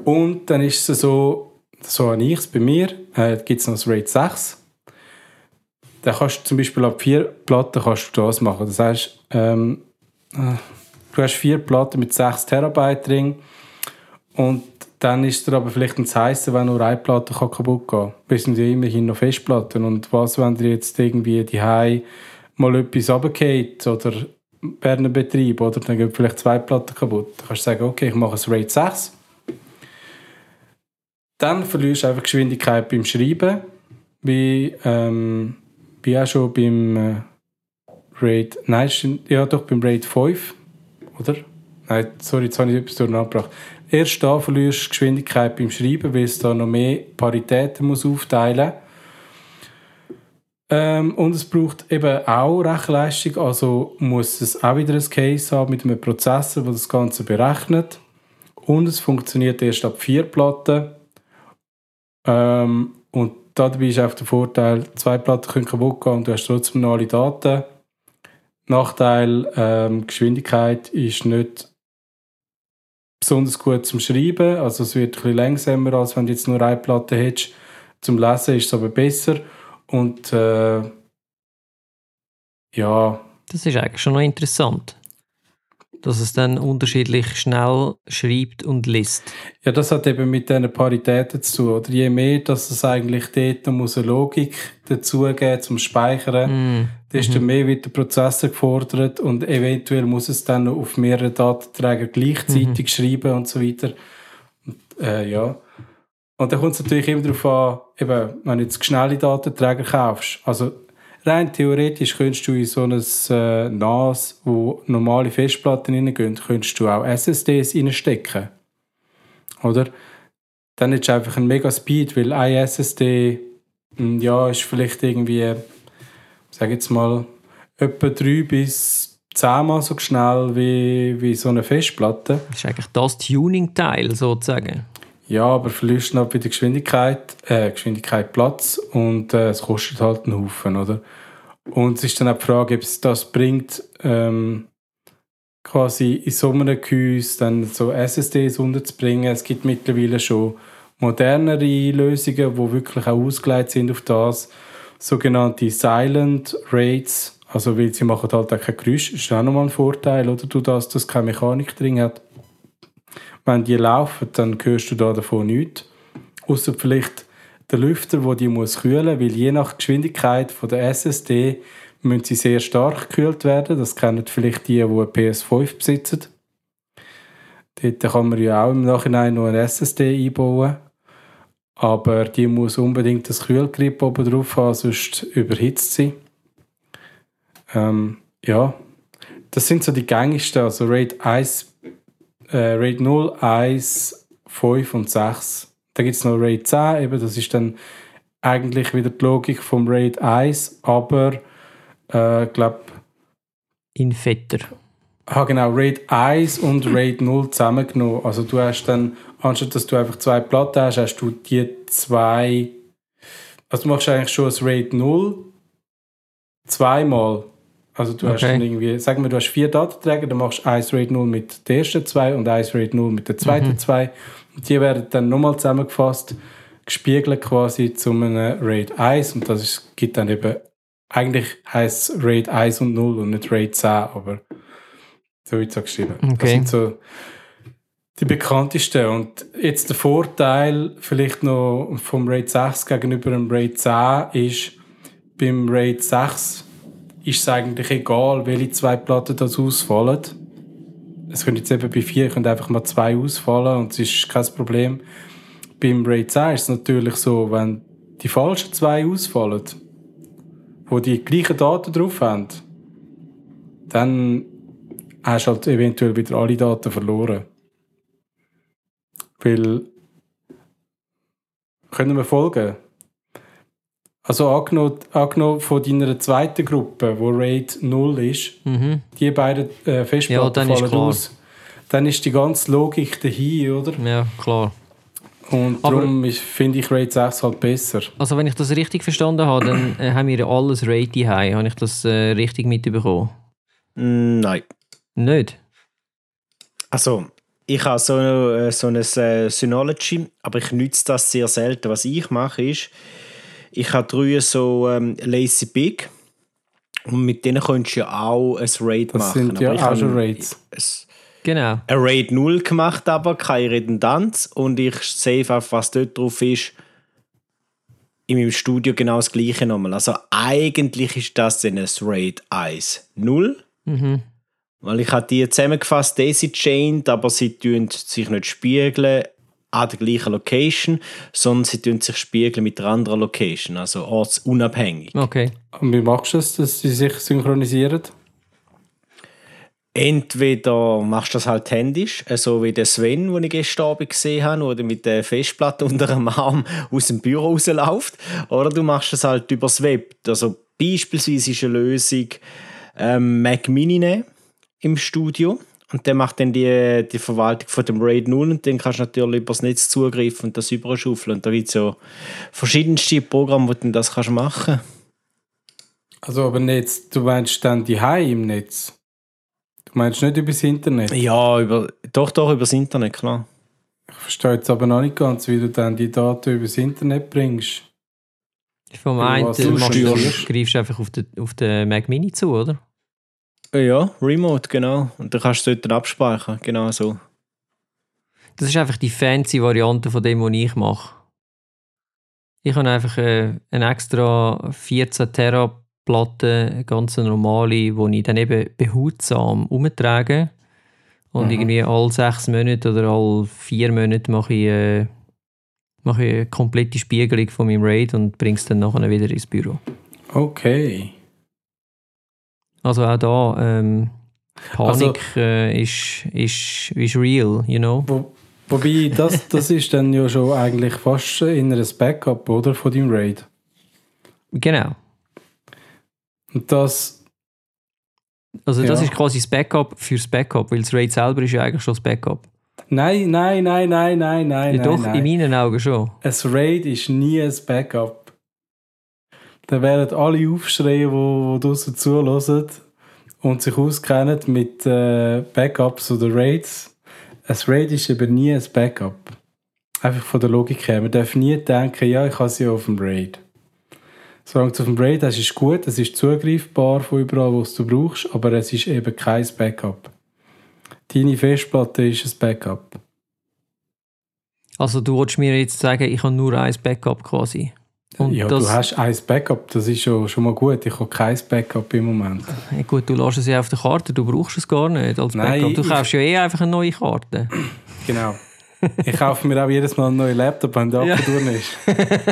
Und dann ist es so, so habe ich es bei mir, äh, gibt es noch das RAID 6. Da kannst du zum Beispiel ab vier Platten kannst du das machen. Das heißt, ähm, äh, du hast vier Platten mit 6 Terabyte drin und dann ist es aber vielleicht ein heißen, wenn nur eine Platte kann kaputt gehen. Wir sind ja immerhin noch Festplatten. Und was, wenn dir jetzt irgendwie die mal etwas runtergeht oder während einem Betrieb, oder dann gehen vielleicht zwei Platten kaputt. Dann kannst du sagen, okay, ich mache ein RAID 6. Dann verlierst du einfach Geschwindigkeit beim Schreiben, wie, ähm, wie auch schon beim äh, RAID, nein, ja doch, beim RAID 5, oder? Nein, sorry, jetzt habe ich etwas durcheinander gebracht. Erst da verlierst du Geschwindigkeit beim Schreiben, weil es da noch mehr Paritäten muss aufteilen ähm, Und es braucht eben auch Rechenleistung, also muss es auch wieder ein Case haben mit einem Prozessor, der das Ganze berechnet. Und es funktioniert erst ab vier Platten. Ähm, und dabei ist auch der Vorteil, zwei Platten können kaputt gehen und du hast trotzdem noch alle Daten. Nachteil, ähm, Geschwindigkeit ist nicht besonders gut zum Schreiben. Also es wird ein bisschen langsamer, als wenn du jetzt nur eine Platte hättest. Zum Lesen ist es aber besser. Und äh, ja, Das ist eigentlich schon noch interessant. Dass es dann unterschiedlich schnell schreibt und liest. ja, das hat eben mit diesen Paritäten zu tun. Oder je mehr, dass es eigentlich dort muss eine Logik dazugeben zum Speichern, Mm. Desto mehr wird der Prozessor gefordert und eventuell muss es dann noch auf mehrere Datenträger gleichzeitig schreiben und so weiter. Und, äh, ja. Und dann kommt es natürlich immer darauf an, eben, wenn du jetzt schnelle Datenträger kaufst. Also rein theoretisch könntest du in so ein äh, NAS, wo normale Festplatten reingehen, könntest du auch SSDs reinstecken. Oder? Dann ist einfach ein mega Speed, weil ein SSD Mm, Ja, ist vielleicht irgendwie, sag jetzt mal, etwa drei bis zehnmal so schnell wie, wie so eine Festplatte. Das ist eigentlich das Tuning-Teil sozusagen. Ja, aber verlierst noch bei der Geschwindigkeit, äh, Geschwindigkeit Platz und äh, es kostet halt einen Haufen, oder? Und es ist dann auch die Frage, ob es das bringt, ähm, quasi in so einem Gehäuse dann so SSDs unterzubringen. Es gibt mittlerweile schon modernere Lösungen, die wirklich auch ausgelegt sind auf das. Sogenannte Silent Rates, also weil sie machen halt auch kein Geräusch, ist auch nochmal ein Vorteil, oder? Du das, dass keine Mechanik drin hat. Wenn die laufen, dann hörst du da davon nichts. Außer vielleicht der Lüfter, der die muss kühlen, weil je nach Geschwindigkeit von der SSD müssen sie sehr stark gekühlt werden. Das kennen vielleicht die, die eine PS5 besitzen. Dort kann man ja auch im Nachhinein noch eine SSD einbauen. Aber die muss unbedingt das Kühlgrip oben drauf haben, sonst überhitzt sie. Ähm, ja, das sind so die gängigsten, also RAID 1, äh, RAID 0, 1, 5 und 6. Dann gibt es noch RAID 10, eben, das ist dann eigentlich wieder die Logik vom RAID 1, aber äh, ich glaube, In fetter. Ah, genau, RAID 1 und RAID 0 zusammengenommen. Also du hast dann, anstatt dass du einfach zwei Platten hast, hast du die zwei. Also du machst eigentlich schon ein RAID 0 zweimal. Also du hast Okay. dann irgendwie, sagen wir, du hast vier Datenträger, dann machst du eins RAID 0 mit den ersten zwei und eins RAID 0 mit den zweiten zwei. Und die werden dann nochmal zusammengefasst, gespiegelt quasi zu einem RAID 1 und das ist, gibt dann eben, eigentlich heißt es RAID 1 und 0 und nicht RAID 10, aber so wird es auch geschrieben. Das Okay. sind so die bekanntesten. Und jetzt der Vorteil vielleicht noch vom RAID 6 gegenüber dem RAID 10 ist, beim RAID 6 ist es eigentlich egal, welche zwei Platten das ausfallen. Es können jetzt eben bei 4 können einfach mal zwei ausfallen und es ist kein Problem. Beim RAID 10 ist es natürlich so, wenn die falschen zwei ausfallen, wo die gleichen Daten drauf haben, dann hast du halt eventuell wieder alle Daten verloren. Weil, können wir folgen? Also angenommen, angenommen von deiner zweiten Gruppe, wo RAID 0 ist, Mhm. die beiden äh, Festplatten Ja, dann ist fallen klar. aus, dann ist die ganze Logik dahin, oder? Ja, klar. Und Aber- darum finde ich RAID 6 halt besser. Also wenn ich das richtig verstanden habe, dann äh, haben wir alles Raid daheim. Habe ich das äh, richtig mitbekommen? Mm, Nein. Nicht? Also, ich habe so, äh, so ein äh, Synology, aber ich nütze das sehr selten. Was ich mache ist, ich habe drei so ähm, Lazy Big und mit denen könntest du ja auch ein Raid Das machen. sind ja auch habe schon Raids. ein- Genau. ein Raid 0 gemacht, aber keine Redundanz und ich save auf, was dort drauf ist, in meinem Studio genau das gleiche nochmal. Also eigentlich ist das dann ein Raid 1 0. Mhm. Weil ich habe die zusammengefasst, daisy chained, aber sie tun sich nicht spiegeln an der gleichen Location, sondern sie tun sich spiegeln mit einer anderen Location, also ortsunabhängig. Okay. Und wie machst du es, dass sie sich synchronisieren? Entweder machst du das halt händisch, so wie der Sven, den ich gestern Abend gesehen habe, oder mit der Festplatte <laughs> unter dem Arm aus dem Büro rausläuft, oder du machst es halt übers Web. Also beispielsweise ist eine Lösung ähm, Mac Mini nehmen im Studio und der macht dann die, die Verwaltung von dem RAID 0 und dann kannst du natürlich übers Netz zugreifen und das überschaufeln. Und da gibt es ja verschiedenste Programme, wo du dann das kannst machen Also aber Netz, du meinst dann die Hai im Netz? Du meinst nicht übers Internet? Ja, über, doch, doch, übers Internet, klar. Ich verstehe jetzt aber noch nicht ganz, wie du dann die Daten übers Internet bringst. Vom einen du du, steuerst. greifst du einfach auf den, auf den Mac Mini zu, oder? Ja, Remote, genau. Und dann kannst du dort dann abspeichern, genau so. Das ist einfach die fancy Variante von dem, was ich mache. Ich habe einfach äh, eine extra 14 Terra Platte, eine ganz normale, die ich dann eben behutsam umtrage. Und Mhm. irgendwie alle sechs Monate oder alle vier Monate mache ich, äh, mache ich eine komplette Spiegelung von meinem RAID und bringe es dann nachher wieder ins Büro. Okay. Also auch da, ähm, Also- Panik äh, ist, ist, ist real, you know? Wo, wobei, das, das ist dann ja schon eigentlich fast in ein Backup, oder? Von deinem RAID. Genau. Und das, Also das Ja. ist quasi das Backup fürs Backup, weil das RAID selber ist ja eigentlich schon das Backup. nein, nein, nein, nein, nein, nein, ja, nein, doch, nein. in meinen Augen schon. Ein RAID ist nie ein Backup. Da werden alle aufschreien, die, die draussen zuhören und sich auskennen mit äh, Backups oder Raids. Ein RAID ist eben nie ein Backup. Einfach von der Logik her. Man darf nie denken, ja, ich habe sie auf dem RAID. Solange du auf dem RAID hast, ist gut, es ist zugreifbar von überall, wo es du brauchst, aber es ist eben kein Backup. Deine Festplatte ist ein Backup. Also du wolltest mir jetzt sagen, ich habe nur ein Backup quasi. Und ja, das, du hast ein Backup, das ist schon, schon mal gut. Ich habe kein Backup im Moment. Ja, gut, du lässt es ja auf der Karte, du brauchst es gar nicht als Nein, Backup. Du kaufst ja eh einfach eine neue Karte. Genau. Ich kaufe mir auch jedes Mal einen neuen Laptop, wenn der Akku Ja. durch ist. <laughs>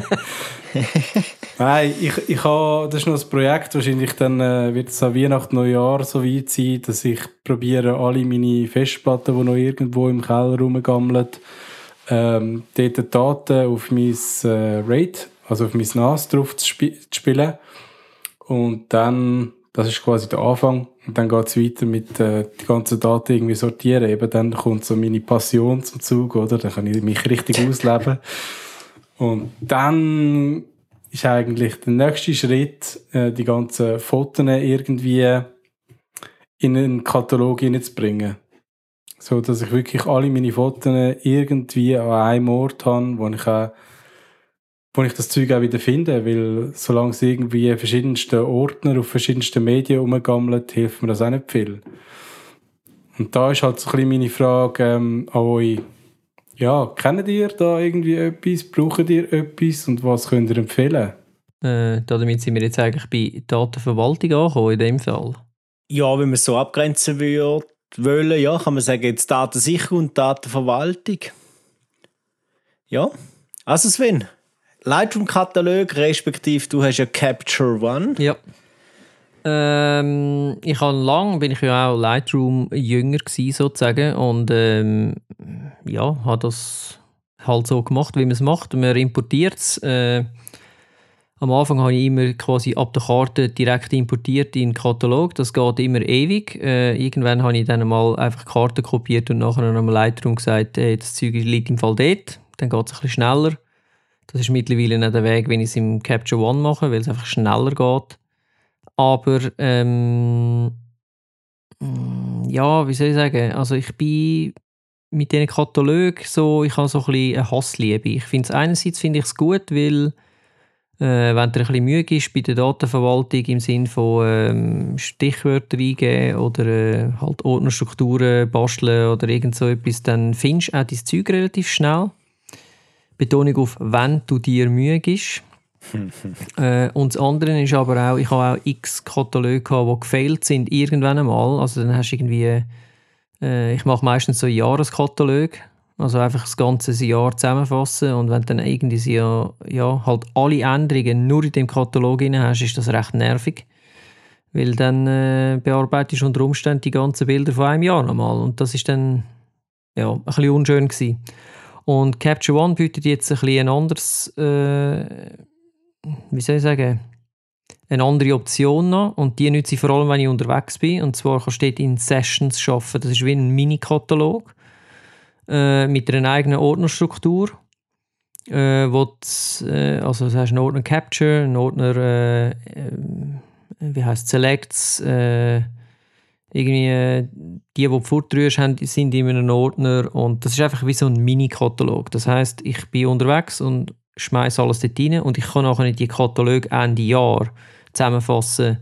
Nein, ich, ich habe, das ist noch ein Projekt, wahrscheinlich dann äh, wird es an Weihnachten, Neujahr so weit sein, dass ich probiere, alle meine Festplatten, die noch irgendwo im Keller rumgammeln, ähm, dort Daten auf mein äh, RAID, also auf mein NAS drauf zu, spi zu spielen. Und dann, das ist quasi der Anfang, und dann geht es weiter mit äh, die ganzen Daten irgendwie sortieren. Eben dann kommt so meine Passion zum Zug, oder? Dann kann ich mich richtig <laughs> ausleben. Und dann ist eigentlich der nächste Schritt, äh, die ganzen Fotos irgendwie in einen Katalog hineinzubringen. So, dass ich wirklich alle meine Fotos irgendwie an einem Ort habe, wo ich auch wo ich das Zeug auch wieder finde, weil solange es irgendwie verschiedenste Ordner auf verschiedensten Medien rumgammelt, hilft mir das auch nicht viel. Und da ist halt so ein bisschen meine Frage ähm, an euch. Ja, kennt ihr da irgendwie etwas? Braucht ihr etwas? Und was könnt ihr empfehlen? Äh, damit sind wir jetzt eigentlich bei Datenverwaltung angekommen in dem Fall. Ja, wenn man es so abgrenzen würde, wollen, ja, kann man sagen, jetzt Datensicherung und Datenverwaltung. Ja, also Sven, Lightroom-Katalog, respektive du hast ja Capture One. Ja. Ähm, ich habe lang, bin ich ja auch Lightroom jünger gewesen, sozusagen und ähm, ja, habe das halt so gemacht, wie man es macht. Man importiert es. Äh, am Anfang habe ich immer quasi ab der Karte direkt importiert in den Katalog. Das geht immer ewig. Äh, irgendwann habe ich dann mal einfach die Karte kopiert und nachher am Lightroom gesagt, hey, das Zeug liegt im Fall dort. Dann geht es ein bisschen schneller. Das ist mittlerweile nicht der Weg, wenn ich es im Capture One mache, weil es einfach schneller geht. Aber ähm, mm, ja, wie soll ich sagen? Also ich bin mit diesen Katalogen so, ich habe so ein bisschen eine Hassliebe. Ich finde es einerseits finde ich es gut, weil äh, wenn dir ein bisschen Mühe ist bei der Datenverwaltung im Sinn von ähm, Stichwörter eingeben oder äh, halt Ordnerstrukturen basteln oder irgend so etwas, dann findest du auch dein Zeug relativ schnell. Betonung auf, wenn du dir Mühe gibst. <laughs> äh, und das andere ist aber auch, ich habe auch x Kataloge gehabt, die gefailt sind irgendwann einmal. Also dann hast du irgendwie, äh, ich mache meistens so Jahreskatalog, also einfach das ganze Jahr zusammenfassen und wenn du dann irgendwie ja, ja, halt alle Änderungen nur in dem Katalog drin hast, ist das recht nervig. Weil dann äh, bearbeitest du unter Umständen die ganzen Bilder von einem Jahr nochmal und das ist dann ja, ein bisschen unschön gewesen. Und Capture One bietet jetzt ein bisschen ein anderes, äh, wie soll ich sagen, eine andere Option an. Und die nutze ich vor allem, wenn ich unterwegs bin. Und zwar kannst du in Sessions arbeiten. Das ist wie ein Mini-Katalog äh, mit einer eigenen Ordnerstruktur. Äh, wo du, äh, also das heißt einen Ordner Capture, einen Ordner, äh, äh, wie heißt Selects, äh, irgendwie äh, die, die du fortrührst, sind in einem Ordner und das ist einfach wie so ein Mini-Katalog. Das heißt, ich bin unterwegs und schmeiße alles dort rein und ich kann nachher die Kataloge Ende Jahr zusammenfassen,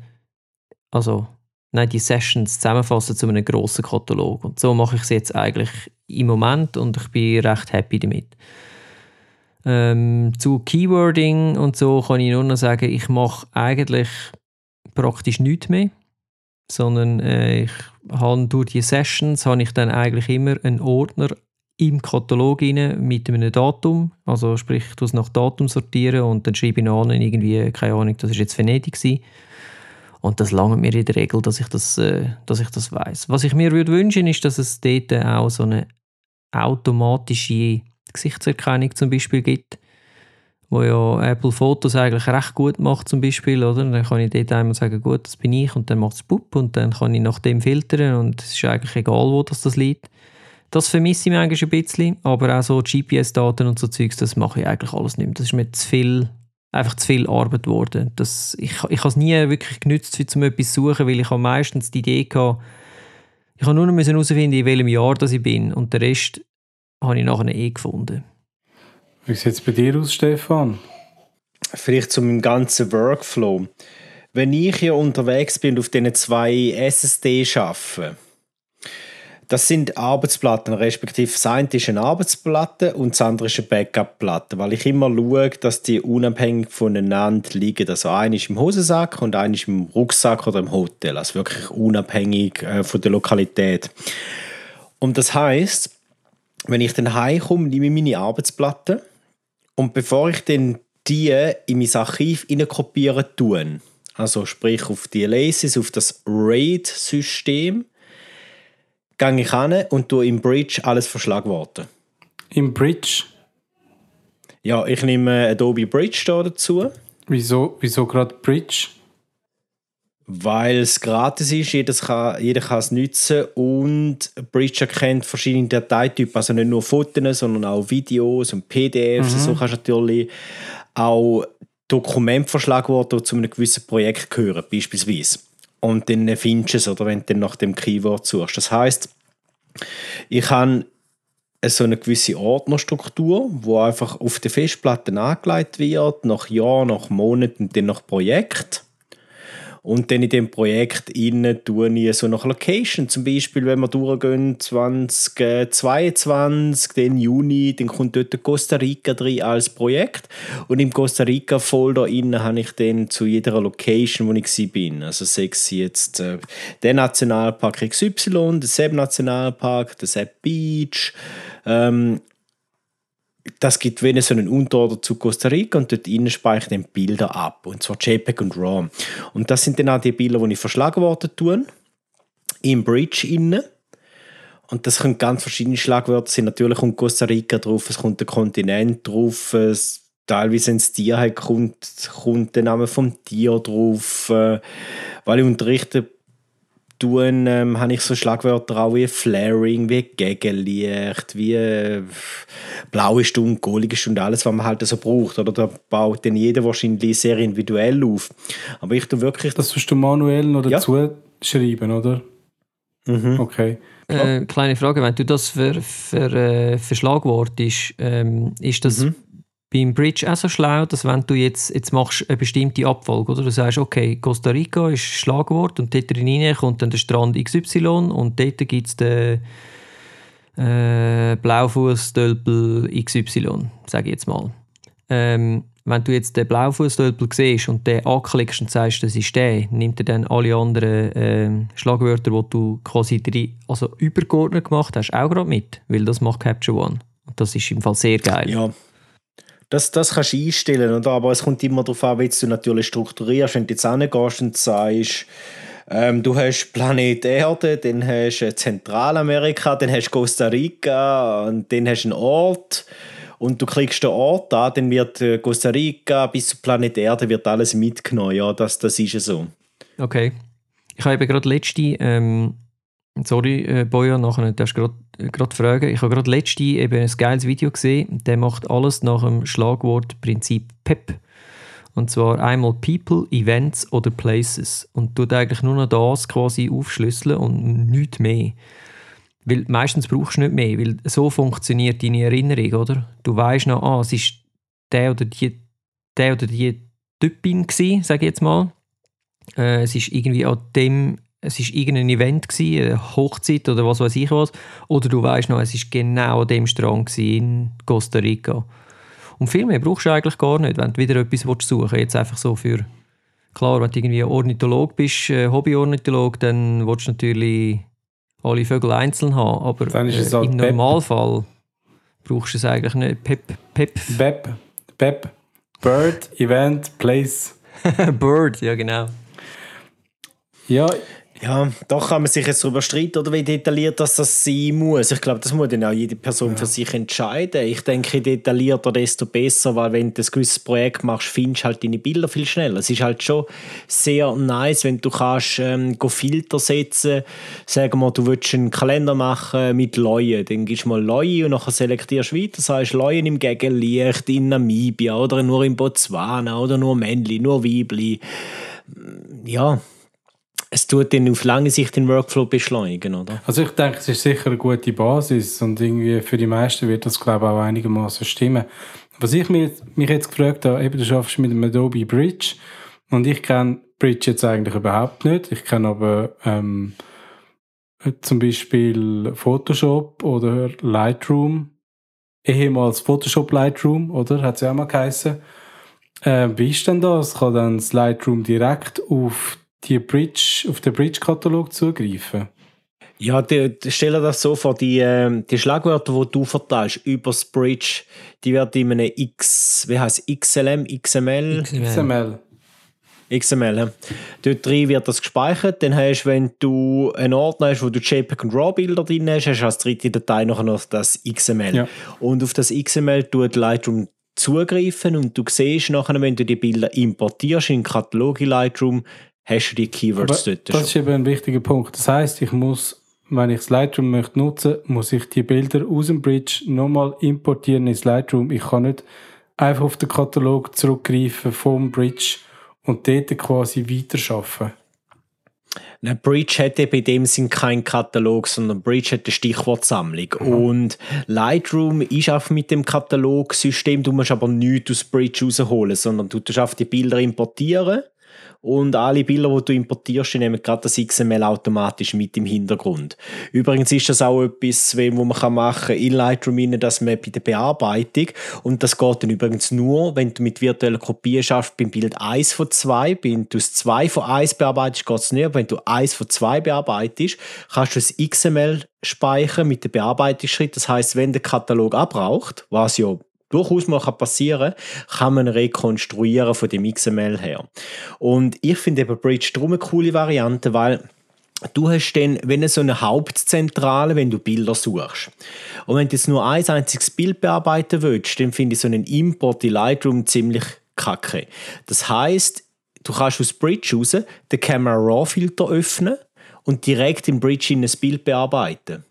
also nein, die Sessions zusammenfassen zu einem grossen Katalog. Und so mache ich es jetzt eigentlich im Moment und ich bin recht happy damit. Ähm, zu Keywording und so kann ich nur noch sagen, ich mache eigentlich praktisch nichts mehr sondern äh, ich habe durch die Sessions habe ich dann eigentlich immer einen Ordner im Katalog rein mit einem Datum, also sprich, ich es nach Datum sortieren und dann schreibe ich an irgendwie, keine Ahnung, das ist jetzt Venedig gewesen. und das langt mir in der Regel, dass ich das, äh, dass ich das weiß. Was ich mir würde wünschen, ist, dass es dort auch so eine automatische Gesichtserkennung zum Beispiel gibt. Wo ja Apple Fotos eigentlich recht gut macht zum Beispiel, oder? Dann kann ich dort einmal sagen, gut, das bin ich und dann macht es Pup und dann kann ich nach dem filtern und es ist eigentlich egal, wo das, das liegt. Das vermisse ich eigentlich ein bisschen, aber auch so GPS-Daten und so Zeugs, das mache ich eigentlich alles nicht mehr. Das ist mir zu viel, einfach zu viel Arbeit geworden. Das, ich ich habe es nie wirklich genützt, um etwas zu suchen, weil ich habe meistens die Idee gehabt, ich habe nur noch herausfinden, in welchem Jahr das ich bin und den Rest habe ich nachher eh gefunden. Wie sieht es bei dir aus, Stefan? Vielleicht zu meinem ganzen Workflow. Wenn ich hier unterwegs bin und auf diesen zwei SSD arbeite, das sind Arbeitsplatten, respektive das eine ist eine Arbeitsplatte und das andere ist eine Backup-Platte, weil ich immer schaue, dass die unabhängig voneinander liegen. Also eine ist im Hosensack und eine ist im Rucksack oder im Hotel, also wirklich unabhängig äh, von der Lokalität. Und das heißt, wenn ich dann heimkomme, nehme ich meine Arbeitsplatte und bevor ich dann die in mein Archiv kopieren tue, also sprich auf die Laces, auf das RAID-System, gehe ich hin und tue im Bridge alles verschlagworten. Im Bridge? Ja, ich nehme Adobe Bridge da dazu. Wieso, wieso gerade Bridge? Weil es gratis ist, jeder kann, jeder kann es nutzen und Bridge erkennt verschiedene Dateitypen, also nicht nur Fotos, sondern auch Videos und PDFs. Mhm. So kannst du natürlich auch Dokumente verschlagworten, die zu einem gewissen Projekt gehören, beispielsweise und dann findest du es, oder wenn du dann nach dem Keyword suchst. Das heißt, ich habe so eine gewisse Ordnerstruktur, wo einfach auf der Festplatte angelegt wird, nach Jahr, nach Monaten und dann nach Projekt. Und dann in dem Projekt innen tue ich so nach Location. Zum Beispiel, wenn wir durchgehen 2022, den Juni, dann kommt dort Costa Rica drin als Projekt. Und im Costa Rica Folder innen habe ich dann zu jeder Location, wo ich bin. Also sechs jetzt äh, der Nationalpark XY, der Sepp Nationalpark, der Sepp Beach. Ähm, das gibt wenn so einen Unterorder zu Costa Rica und dort innen speichere ich Bilder ab. Und zwar JPEG und RAW. Und das sind dann auch die Bilder, die ich verschlagen worden tun. Im Bridge innen. Und das können ganz verschiedene Schlagwörter sein. Natürlich kommt Costa Rica drauf, es kommt der Kontinent drauf, es, teilweise, es Tier kommt, kommt der Name vom Tier drauf. Äh, weil ich unterrichte, tun, ähm, habe ich so Schlagwörter auch wie Flaring, wie Gegenlicht, wie äh, blaue Stunde, golige Stunde, alles, was man halt so braucht. Oder da baut dann jeder wahrscheinlich sehr individuell auf. Aber ich tue wirklich... Das tust du manuell noch dazu ja. schreiben, oder? Mhm. Okay. Äh, kleine Frage, wenn du das für, für, äh, für Schlagwort ist, ähm, ist das mhm beim Bridge auch so schlau, dass wenn du jetzt, jetzt machst eine bestimmte Abfolge, oder du sagst, okay, Costa Rica ist Schlagwort und dort drin kommt dann der Strand XY und dort gibt es den äh, Blaufußstölpel XY, sage ich jetzt mal. Ähm, wenn du jetzt den Blaufußstölpel siehst und den anklickst und sagst, das ist der, nimmt er dann alle anderen äh, Schlagwörter, die du quasi drei, also übergeordnet gemacht hast, auch gerade mit, weil das macht Capture One. Und das ist im Fall sehr geil. Ja. Das, das kannst du einstellen, oder? aber es kommt immer darauf an, wie du natürlich strukturierst. Wenn du jetzt hingehst und sagst, ähm, du hast Planet Erde, dann hast du Zentralamerika, dann hast du Costa Rica und dann hast du einen Ort und du klickst den Ort an, dann wird äh, Costa Rica bis zu Planet Erde wird alles mitgenommen. Ja, das, das ist so. Okay. Ich habe gerade letzte ähm, Sorry, äh, Boja, nachher darfst du gerade fragen. Ich habe gerade letzte eben ein geiles Video gesehen. Der macht alles nach dem Schlagwortprinzip PEP. Und zwar einmal People, Events oder Places. Und tut eigentlich nur noch das quasi aufschlüsseln und nichts mehr. Weil meistens brauchst du nicht mehr, weil so funktioniert deine Erinnerung, oder? Du weißt noch, ah, es ist der oder die, der oder die Typin sage ich jetzt mal. Äh, es ist irgendwie an dem es war irgendein Event, gewesen, eine Hochzeit oder was weiß ich was. Oder du weißt noch, es war genau an dem Strand in Costa Rica. Und viel mehr brauchst du eigentlich gar nicht, wenn du wieder etwas suchen willst. Jetzt einfach so für... Klar, wenn du irgendwie Ornitholog bist, äh, Hobbyornitholog, dann willst du natürlich alle Vögel einzeln haben. Aber ist äh, halt im Normalfall brauchst du es eigentlich nicht. Pep. Pep. Pep. Pep. Bird, Event, Place. <laughs> Bird, ja genau. Ja, Ja, doch kann man sich jetzt darüber streiten, oder wie detailliert das, das sein muss. Ich glaube, das muss dann auch jede Person ja. für sich entscheiden. Ich denke, detaillierter, desto besser, weil wenn du ein gewisses Projekt machst, findest du halt deine Bilder viel schneller. Es ist halt schon sehr nice, wenn du kannst ähm, Filter setzen Sagen wir, du willst einen Kalender machen mit Leuen. Dann gibst du mal Leuen und nachher selektierst du weiter. Sagst Leuen im Gegenlicht in Namibia oder nur in Botswana oder nur Männli, nur Weibli. Ja, es tut dann auf lange Sicht den Workflow beschleunigen, oder? Also ich denke, es ist sicher eine gute Basis und irgendwie für die meisten wird das, glaube ich, auch einigermaßen stimmen. Was ich mich, jetzt gefragt habe, eben, du schaffst mit dem Adobe Bridge und ich kenne Bridge jetzt eigentlich überhaupt nicht. Ich kenne aber ähm, zum Beispiel Photoshop oder Lightroom, ehemals Photoshop Lightroom, oder? Hat es ja auch mal geheißen. Äh, wie ist denn das? Kann dann das Lightroom direkt auf die Bridge, auf den Bridge-Katalog zugreifen? Ja, die, stell dir das so vor, die, äh, die Schlagwörter, die du verteilst über das Bridge, die werden in einem X, wie heißt XLM, XML? XML. XML. Ja. Dort drin wird das gespeichert. Dann hast du, wenn du einen Ordner hast, wo du JPEG und RAW-Bilder drin hast, hast du als dritte Datei noch das XML. Ja. Und auf das XML tut Lightroom zugreifen und du siehst nachher, wenn du die Bilder importierst in den Katalog in Lightroom, hast du die Keywords Aber dort Das ist eben ein wichtiger Punkt. Das heißt, ich muss, wenn ich das Lightroom möchte nutzen, muss ich die Bilder aus dem Bridge nochmal importieren ins Lightroom. Ich kann nicht einfach auf den Katalog zurückgreifen vom Bridge und dort quasi weiterarbeiten. Eine Bridge hat eben in dem Sinn keinen Katalog, sondern Bridge hat eine Stichwortsammlung. Mhm. Und Lightroom ist auch mit dem Katalogsystem, du musst aber nichts aus Bridge rausholen, sondern du darfst die Bilder importieren und alle Bilder, die du importierst, nehmen gerade das XML automatisch mit im Hintergrund. Übrigens ist das auch etwas, was man machen in Lightroom, dass man bei der Bearbeitung, und das geht dann übrigens nur, wenn du mit virtueller Kopie schaffst, beim Bild 1 von 2, wenn du das 2 von 1 bearbeitest, geht es nicht, aber wenn du 1 von 2 bearbeitest, kannst du das XML speichern mit dem Bearbeitungsschritt. Das heißt, wenn der Katalog abbraucht, was ja durchaus mal passieren kann, kann man rekonstruieren von dem XML her. Und ich finde eben Bridge darum eine coole Variante, weil Du hast dann, wenn so eine Hauptzentrale, wenn du Bilder suchst. Und wenn du jetzt nur ein einziges Bild bearbeiten willst, dann finde ich so einen Import in Lightroom ziemlich kacke. Das heißt, du kannst aus Bridge raus den Camera Raw Filter öffnen und direkt im Bridge in ein Bild bearbeiten.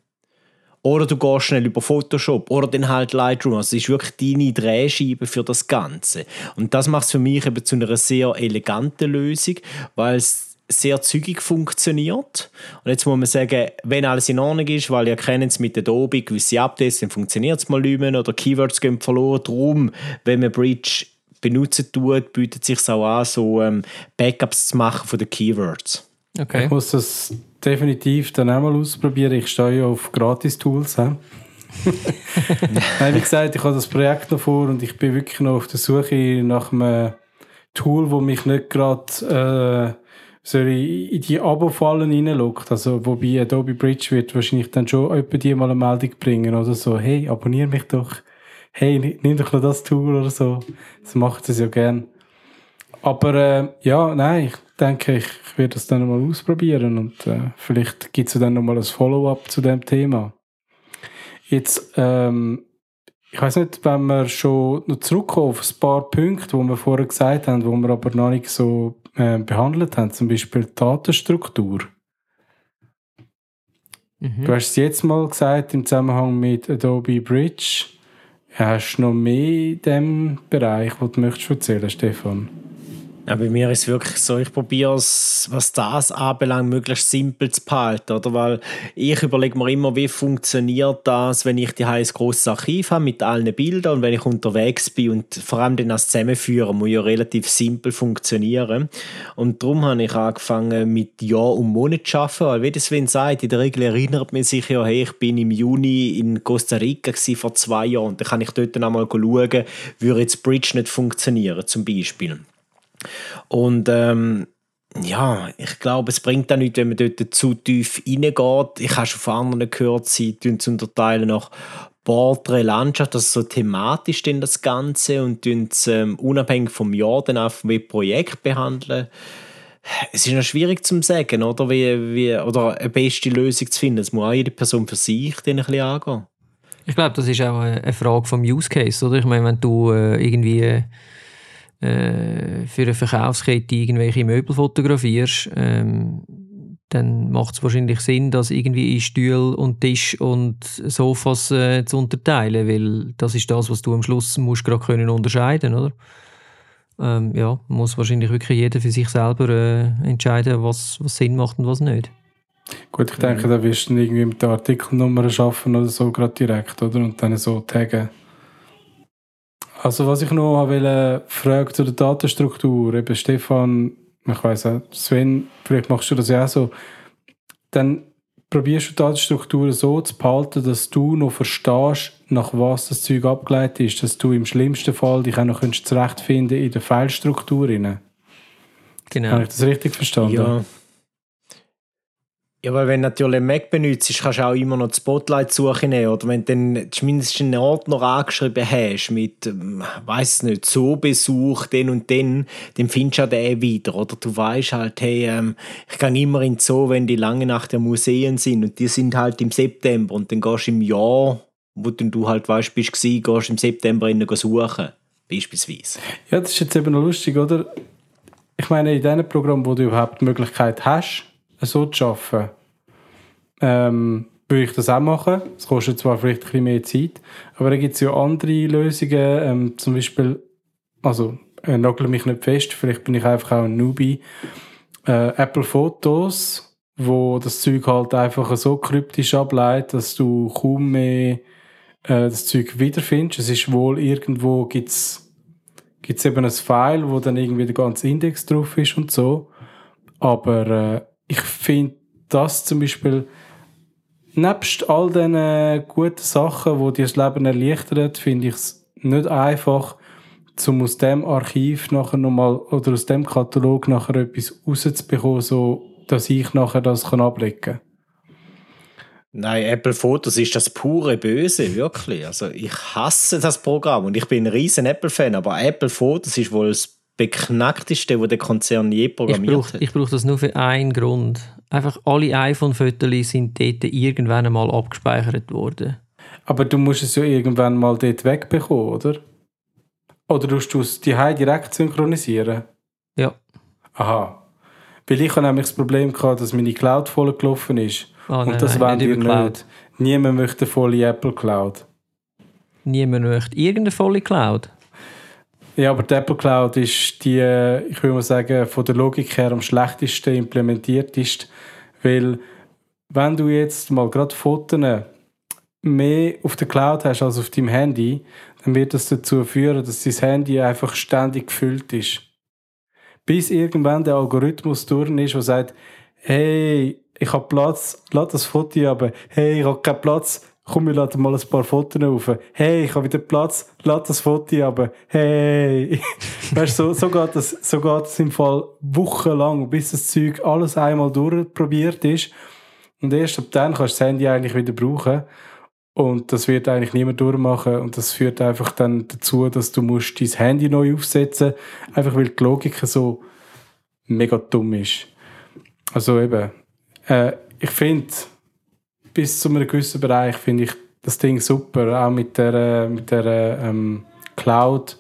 Oder du gehst schnell über Photoshop oder dann halt Lightroom. Also es ist wirklich deine Drehscheibe für das Ganze. Und das macht es für mich eben zu einer sehr eleganten Lösung, weil es sehr zügig funktioniert. Und jetzt muss man sagen, wenn alles in Ordnung ist, weil ihr kennt es mit Adobe, gewisse Updates, dann funktioniert es mal nicht mehr oder Keywords gehen verloren. Darum, wenn man Bridge benutzen tut, bietet es sich auch an, so ähm, Backups zu machen von den Keywords. Okay. Ich muss das definitiv dann auch mal ausprobieren. Ich stehe ja auf Gratis-Tools. <laughs> Nein, wie gesagt, ich habe das Projekt noch vor und ich bin wirklich noch auf der Suche nach einem Tool, wo mich nicht gerade äh, in die Abo-Fallen reinlockt. Also, wobei Adobe Bridge wird wahrscheinlich dann schon etwa die mal eine Meldung bringen oder so. Hey, abonniere mich doch. Hey, nimm doch noch das Tool oder so. Das macht es ja gern. Aber äh, ja, nein, ich denke, ich, werde das dann mal ausprobieren und äh, vielleicht gibt es dann nochmal ein Follow-up zu dem Thema. Jetzt, ähm, ich weiß nicht, wenn wir schon noch zurückkommen auf ein paar Punkte, die wir vorher gesagt haben, wo wir aber noch nicht so äh, behandelt haben, zum Beispiel die Datenstruktur. Mhm. Du hast es jetzt mal gesagt im Zusammenhang mit Adobe Bridge. Hast du noch mehr in dem Bereich, wo du möchtest erzählen, Stefan? Ja, bei mir ist es wirklich so, ich probiere es, was das anbelangt, möglichst simpel zu behalten. Oder? Weil ich überlege mir immer, wie funktioniert das, wenn ich die ein grosses Archiv habe mit allen Bildern und wenn ich unterwegs bin und vor allem dann das Zusammenführen muss ja relativ simpel funktionieren. Und darum habe ich angefangen mit Jahr und Monat zu arbeiten, weil wie das Sven sagt, in der Regel erinnert man sich ja, hey, ich bin im Juni in Costa Rica vor zwei Jahren und dann kann ich dort einmal schauen, würde jetzt Bridge nicht funktionieren, zum Beispiel. Und ähm, ja, ich glaube, es bringt dann nichts, wenn man dort zu tief reingeht. Ich habe schon von anderen gehört, sie zu unterteilen nach Porträt, Landschaft, also so thematisch denn das Ganze und es ähm, unabhängig vom Jahr dann auch wie Projekt behandeln. es ist noch schwierig zu sagen, oder? Wie, wie, oder eine beste Lösung zu finden. Das muss auch jede Person für sich ein bisschen angehen. Ich glaube, das ist auch eine Frage vom Use Case, oder? Ich meine, wenn du äh, irgendwie äh, für eine Verkaufskette irgendwelche Möbel fotografierst, ähm, dann macht es wahrscheinlich Sinn, das irgendwie in Stühle und Tisch und Sofas äh, zu unterteilen, weil das ist das, was du am Schluss musst gerade können unterscheiden, oder? Ähm, ja, muss wahrscheinlich wirklich jeder für sich selber äh, entscheiden, was, was Sinn macht und was nicht. Gut, ich denke, da wirst du irgendwie mit der Artikelnummer schaffen oder so gerade direkt, oder? Und dann so taggen. Also was ich noch wollte, fragen zu der Datenstruktur, eben Stefan, ich weiss auch, Sven, vielleicht machst du das ja auch so, dann probierst du die Datenstruktur so zu behalten, dass du noch verstehst, nach was das Zeug abgeleitet ist, dass du im schlimmsten Fall dich auch noch zurechtfinden in der File-Struktur. Genau. Habe ich das richtig verstanden? Ja. Ja, weil wenn du natürlich Mac benutzt, kannst du auch immer noch die Spotlight-Suche nehmen. Oder wenn du dann zumindest einen Ordner angeschrieben hast mit, ähm, weiß nicht, so Besuch, den und den, dann findest du auch den wieder. Oder du weißt halt, hey, ähm, ich gehe immer in Zoo, wenn die lange nach der Museen sind und die sind halt im September und dann gehst du im Jahr, wo du halt weißt, bist du gehst im September innen suchen. Beispielsweise. Ja, das ist jetzt eben noch lustig, oder? Ich meine, in diesem Programm, wo du überhaupt die Möglichkeit hast, so zu arbeiten, ähm, würde ich das auch machen. Es kostet zwar vielleicht ein bisschen mehr Zeit, aber da gibt es ja andere Lösungen, ähm, zum Beispiel, also äh, nagel mich nicht fest, vielleicht bin ich einfach auch ein Newbie, äh, Apple Fotos, wo das Zeug halt einfach so kryptisch ableitet, dass du kaum mehr äh, das Zeug wiederfindest. Es ist wohl irgendwo gibt's gibt's eben ein File, wo dann irgendwie der ganze Index drauf ist und so. Aber äh, ich finde das zum Beispiel nebst all diesen guten Sachen, die dir das Leben erleichtern, finde ich es nicht einfach, um aus dem Archiv nachher nochmal oder aus dem Katalog nachher etwas rauszubekommen, so dass ich nachher das kann ablegen kann. Nein, Apple Photos ist das pure Böse, wirklich. Also ich hasse das Programm und ich bin ein riesen Apple-Fan, aber Apple Photos ist wohl das beknackteste, was der Konzern je programmiert ich brauch, hat. Ich brauche das nur für einen Grund. Einfach alle iPhone-Fotos sind dort irgendwann einmal abgespeichert worden. Aber du musst es ja irgendwann mal dort wegbekommen, oder? Oder tust du es die direkt synchronisieren? Ja. Aha. Weil ich habe nämlich das Problem gehabt, dass meine Cloud voll gelaufen ist. Oh, und das wollen wir nicht. Niemand möchte eine volle Apple Cloud. Niemand möchte irgendeine volle Cloud? Ja, aber die Apple Cloud ist die, ich würde mal sagen, von der Logik her am schlechtesten implementiert ist, weil wenn du jetzt mal gerade Fotos mehr auf der Cloud hast als auf deinem Handy, dann wird das dazu führen, dass dein Handy einfach ständig gefüllt ist. Bis irgendwann der Algorithmus durch ist, der sagt, hey, ich habe Platz, lad das Foto aber, hey, ich habe keinen Platz, komm, wir laden mal ein paar Fotos auf. Hey, ich habe wieder Platz, lad das Foto aber. Hey. <laughs> weißt du, so, so, geht das, so geht es im Fall wochenlang, bis das Zeug alles einmal durchprobiert ist. Und erst ab dann kannst du das Handy eigentlich wieder brauchen. Und das wird eigentlich niemand durchmachen. Und das führt einfach dann dazu, dass du musst dein Handy neu aufsetzen einfach weil die Logik so mega dumm ist. Also eben, äh, ich finde, bis zu einem gewissen Bereich finde ich das Ding super, auch mit der, mit der ähm, Cloud.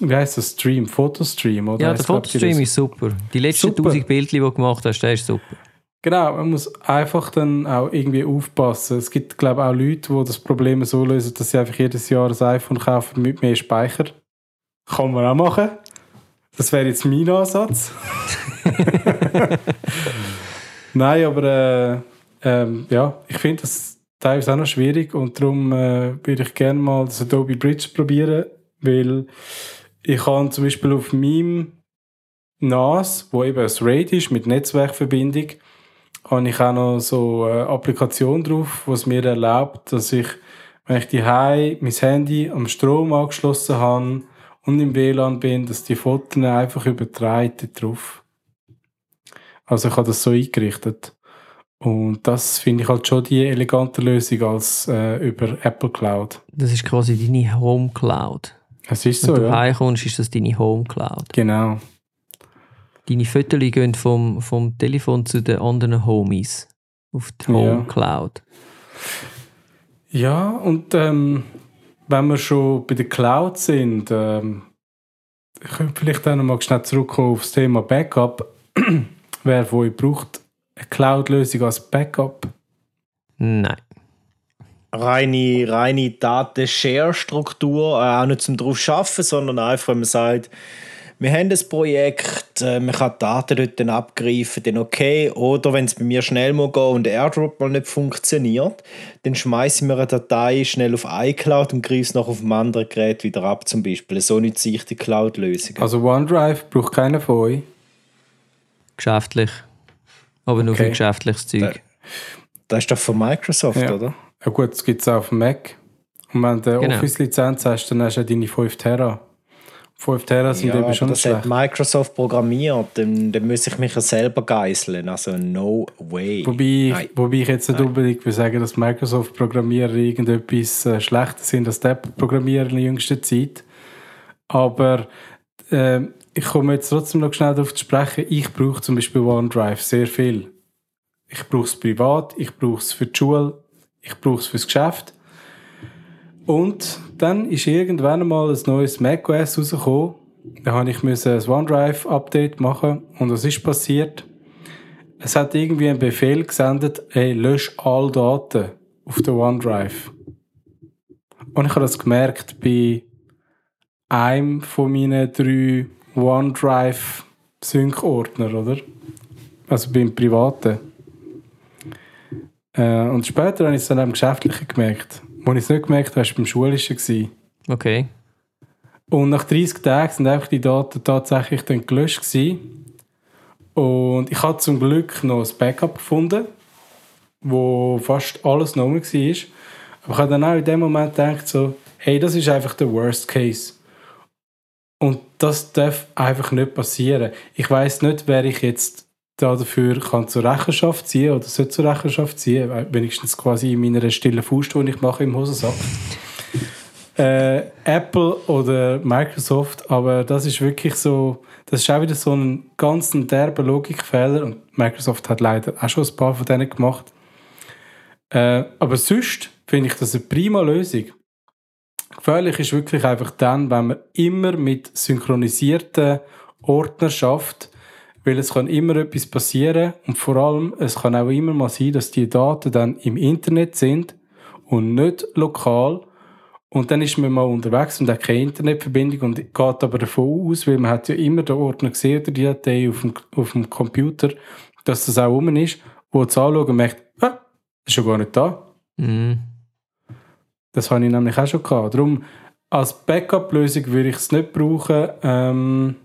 Wie heißt das? Stream? Fotostream? Oder ja, der Fotostream ist super. Die letzten super. 1000 Bilder, die du gemacht hast, der ist super. Genau, man muss einfach dann auch irgendwie aufpassen. Es gibt, glaube ich, auch Leute, die das Problem so lösen, dass sie einfach jedes Jahr ein iPhone kaufen mit mehr Speicher. Kann man auch machen. Das wäre jetzt mein Ansatz. <laughs> Nein, aber äh, ähm, ja, ich finde das teilweise auch noch schwierig und darum äh, würde ich gerne mal das Adobe Bridge probieren, weil ich kann zum Beispiel auf meinem NAS, wo eben ein RAID ist mit Netzwerkverbindung, habe ich auch noch so eine Applikation drauf, was mir erlaubt, dass ich, wenn ich die mein Handy am Strom angeschlossen habe und im WLAN bin, dass die Fotos einfach übertragen drauf. Also ich habe das so eingerichtet. Und das finde ich halt schon die elegante Lösung als äh, über Apple Cloud. Das ist quasi deine Home Cloud. Es ist so, Wenn du ja. heimkommst, ist das deine Home Cloud. Genau. Deine Fotos gehen vom, vom Telefon zu den anderen Homies auf die Home Ja. Cloud. Ja, und ähm, wenn wir schon bei der Cloud sind, ähm, ich könnte vielleicht auch noch mal schnell zurückkommen auf das Thema Backup. <clears throat> Wer von euch braucht eine Cloud-Lösung als Backup? Nein. reine, reine Daten-Share-Struktur, äh, auch nicht zum drauf schaffen, sondern einfach, wenn man sagt, wir haben ein Projekt, äh, man kann die Daten dort dann abgreifen, dann okay. Oder wenn es bei mir schnell muss gehen und der Airdrop mal nicht funktioniert, dann schmeiße ich mir eine Datei schnell auf iCloud und greife es noch auf dem anderen Gerät wieder ab, zum Beispiel. So nütze ich die Cloud-Lösung. Also OneDrive braucht keiner von euch. Geschäftlich. Aber nur für geschäftliches Zeug. Das ist doch von Microsoft, Ja. oder? Ja gut, das gibt es auch auf dem Mac. Und wenn du eine Genau. Office-Lizenz hast, dann hast du ja deine 5 Terra. 5 Terra sind Ja, eben schon das hat schlecht. Microsoft programmiert, dann, dann muss ich mich ja selber geißeln. Also no way. Wobei, Nein. wobei ich jetzt nicht Nein. unbedingt will sagen, dass Microsoft-Programmierer irgendetwas äh, schlechter sind als die Apple-Programmierer in der jüngsten Zeit. Aber ähm, ich komme jetzt trotzdem noch schnell darauf zu sprechen. Ich brauche zum Beispiel OneDrive sehr viel. Ich brauche es privat, ich brauche es für die Schule, ich brauche es fürs Geschäft. Und dann ist irgendwann einmal ein neues macOS rausgekommen. Da habe ich ein OneDrive-Update machen. Und was ist passiert? Es hat irgendwie einen Befehl gesendet, ey, lösch all Daten auf der OneDrive. Und ich habe das gemerkt bei einem von meinen drei OneDrive-Sync-Ordner, oder? Also beim privaten. Äh, und später habe ich es dann am Geschäftlichen gemerkt. Wo ich es nicht gemerkt habe, war beim Schulischen. Gewesen. Okay. Und nach 30 Tagen sind einfach die Daten tatsächlich dann gelöscht gewesen. Und ich habe zum Glück noch ein Backup gefunden, wo fast alles noch war. Aber ich habe dann auch in dem Moment gedacht, so, hey, das ist einfach der Worst Case. Und das darf einfach nicht passieren. Ich weiß nicht, wer ich jetzt da dafür kann zur Rechenschaft ziehen oder soll zur Rechenschaft ziehen, weil wenigstens quasi in meiner stillen Faust, die ich mache im Hosensack. äh, Apple oder Microsoft, aber das ist wirklich so, das ist auch wieder so ein ganz derber Logikfehler und Microsoft hat leider auch schon ein paar von denen gemacht. Äh, aber sonst finde ich das eine prima Lösung. Gefährlich ist wirklich einfach dann, wenn man immer mit synchronisierten Ordnern schafft, weil es kann immer etwas passieren und vor allem, es kann auch immer mal sein, dass die Daten dann im Internet sind und nicht lokal und dann ist man mal unterwegs und hat keine Internetverbindung und geht aber davon aus, weil man hat ja immer den Ordner gesehen oder die Datei auf dem, auf dem Computer, dass das auch rum ist, wo es anschaut und merkt, ah, ist ja gar nicht da. Mhm. Das habe ich nämlich auch schon gehabt. Darum, als Backup-Lösung würde ich es nicht brauchen. Ähm,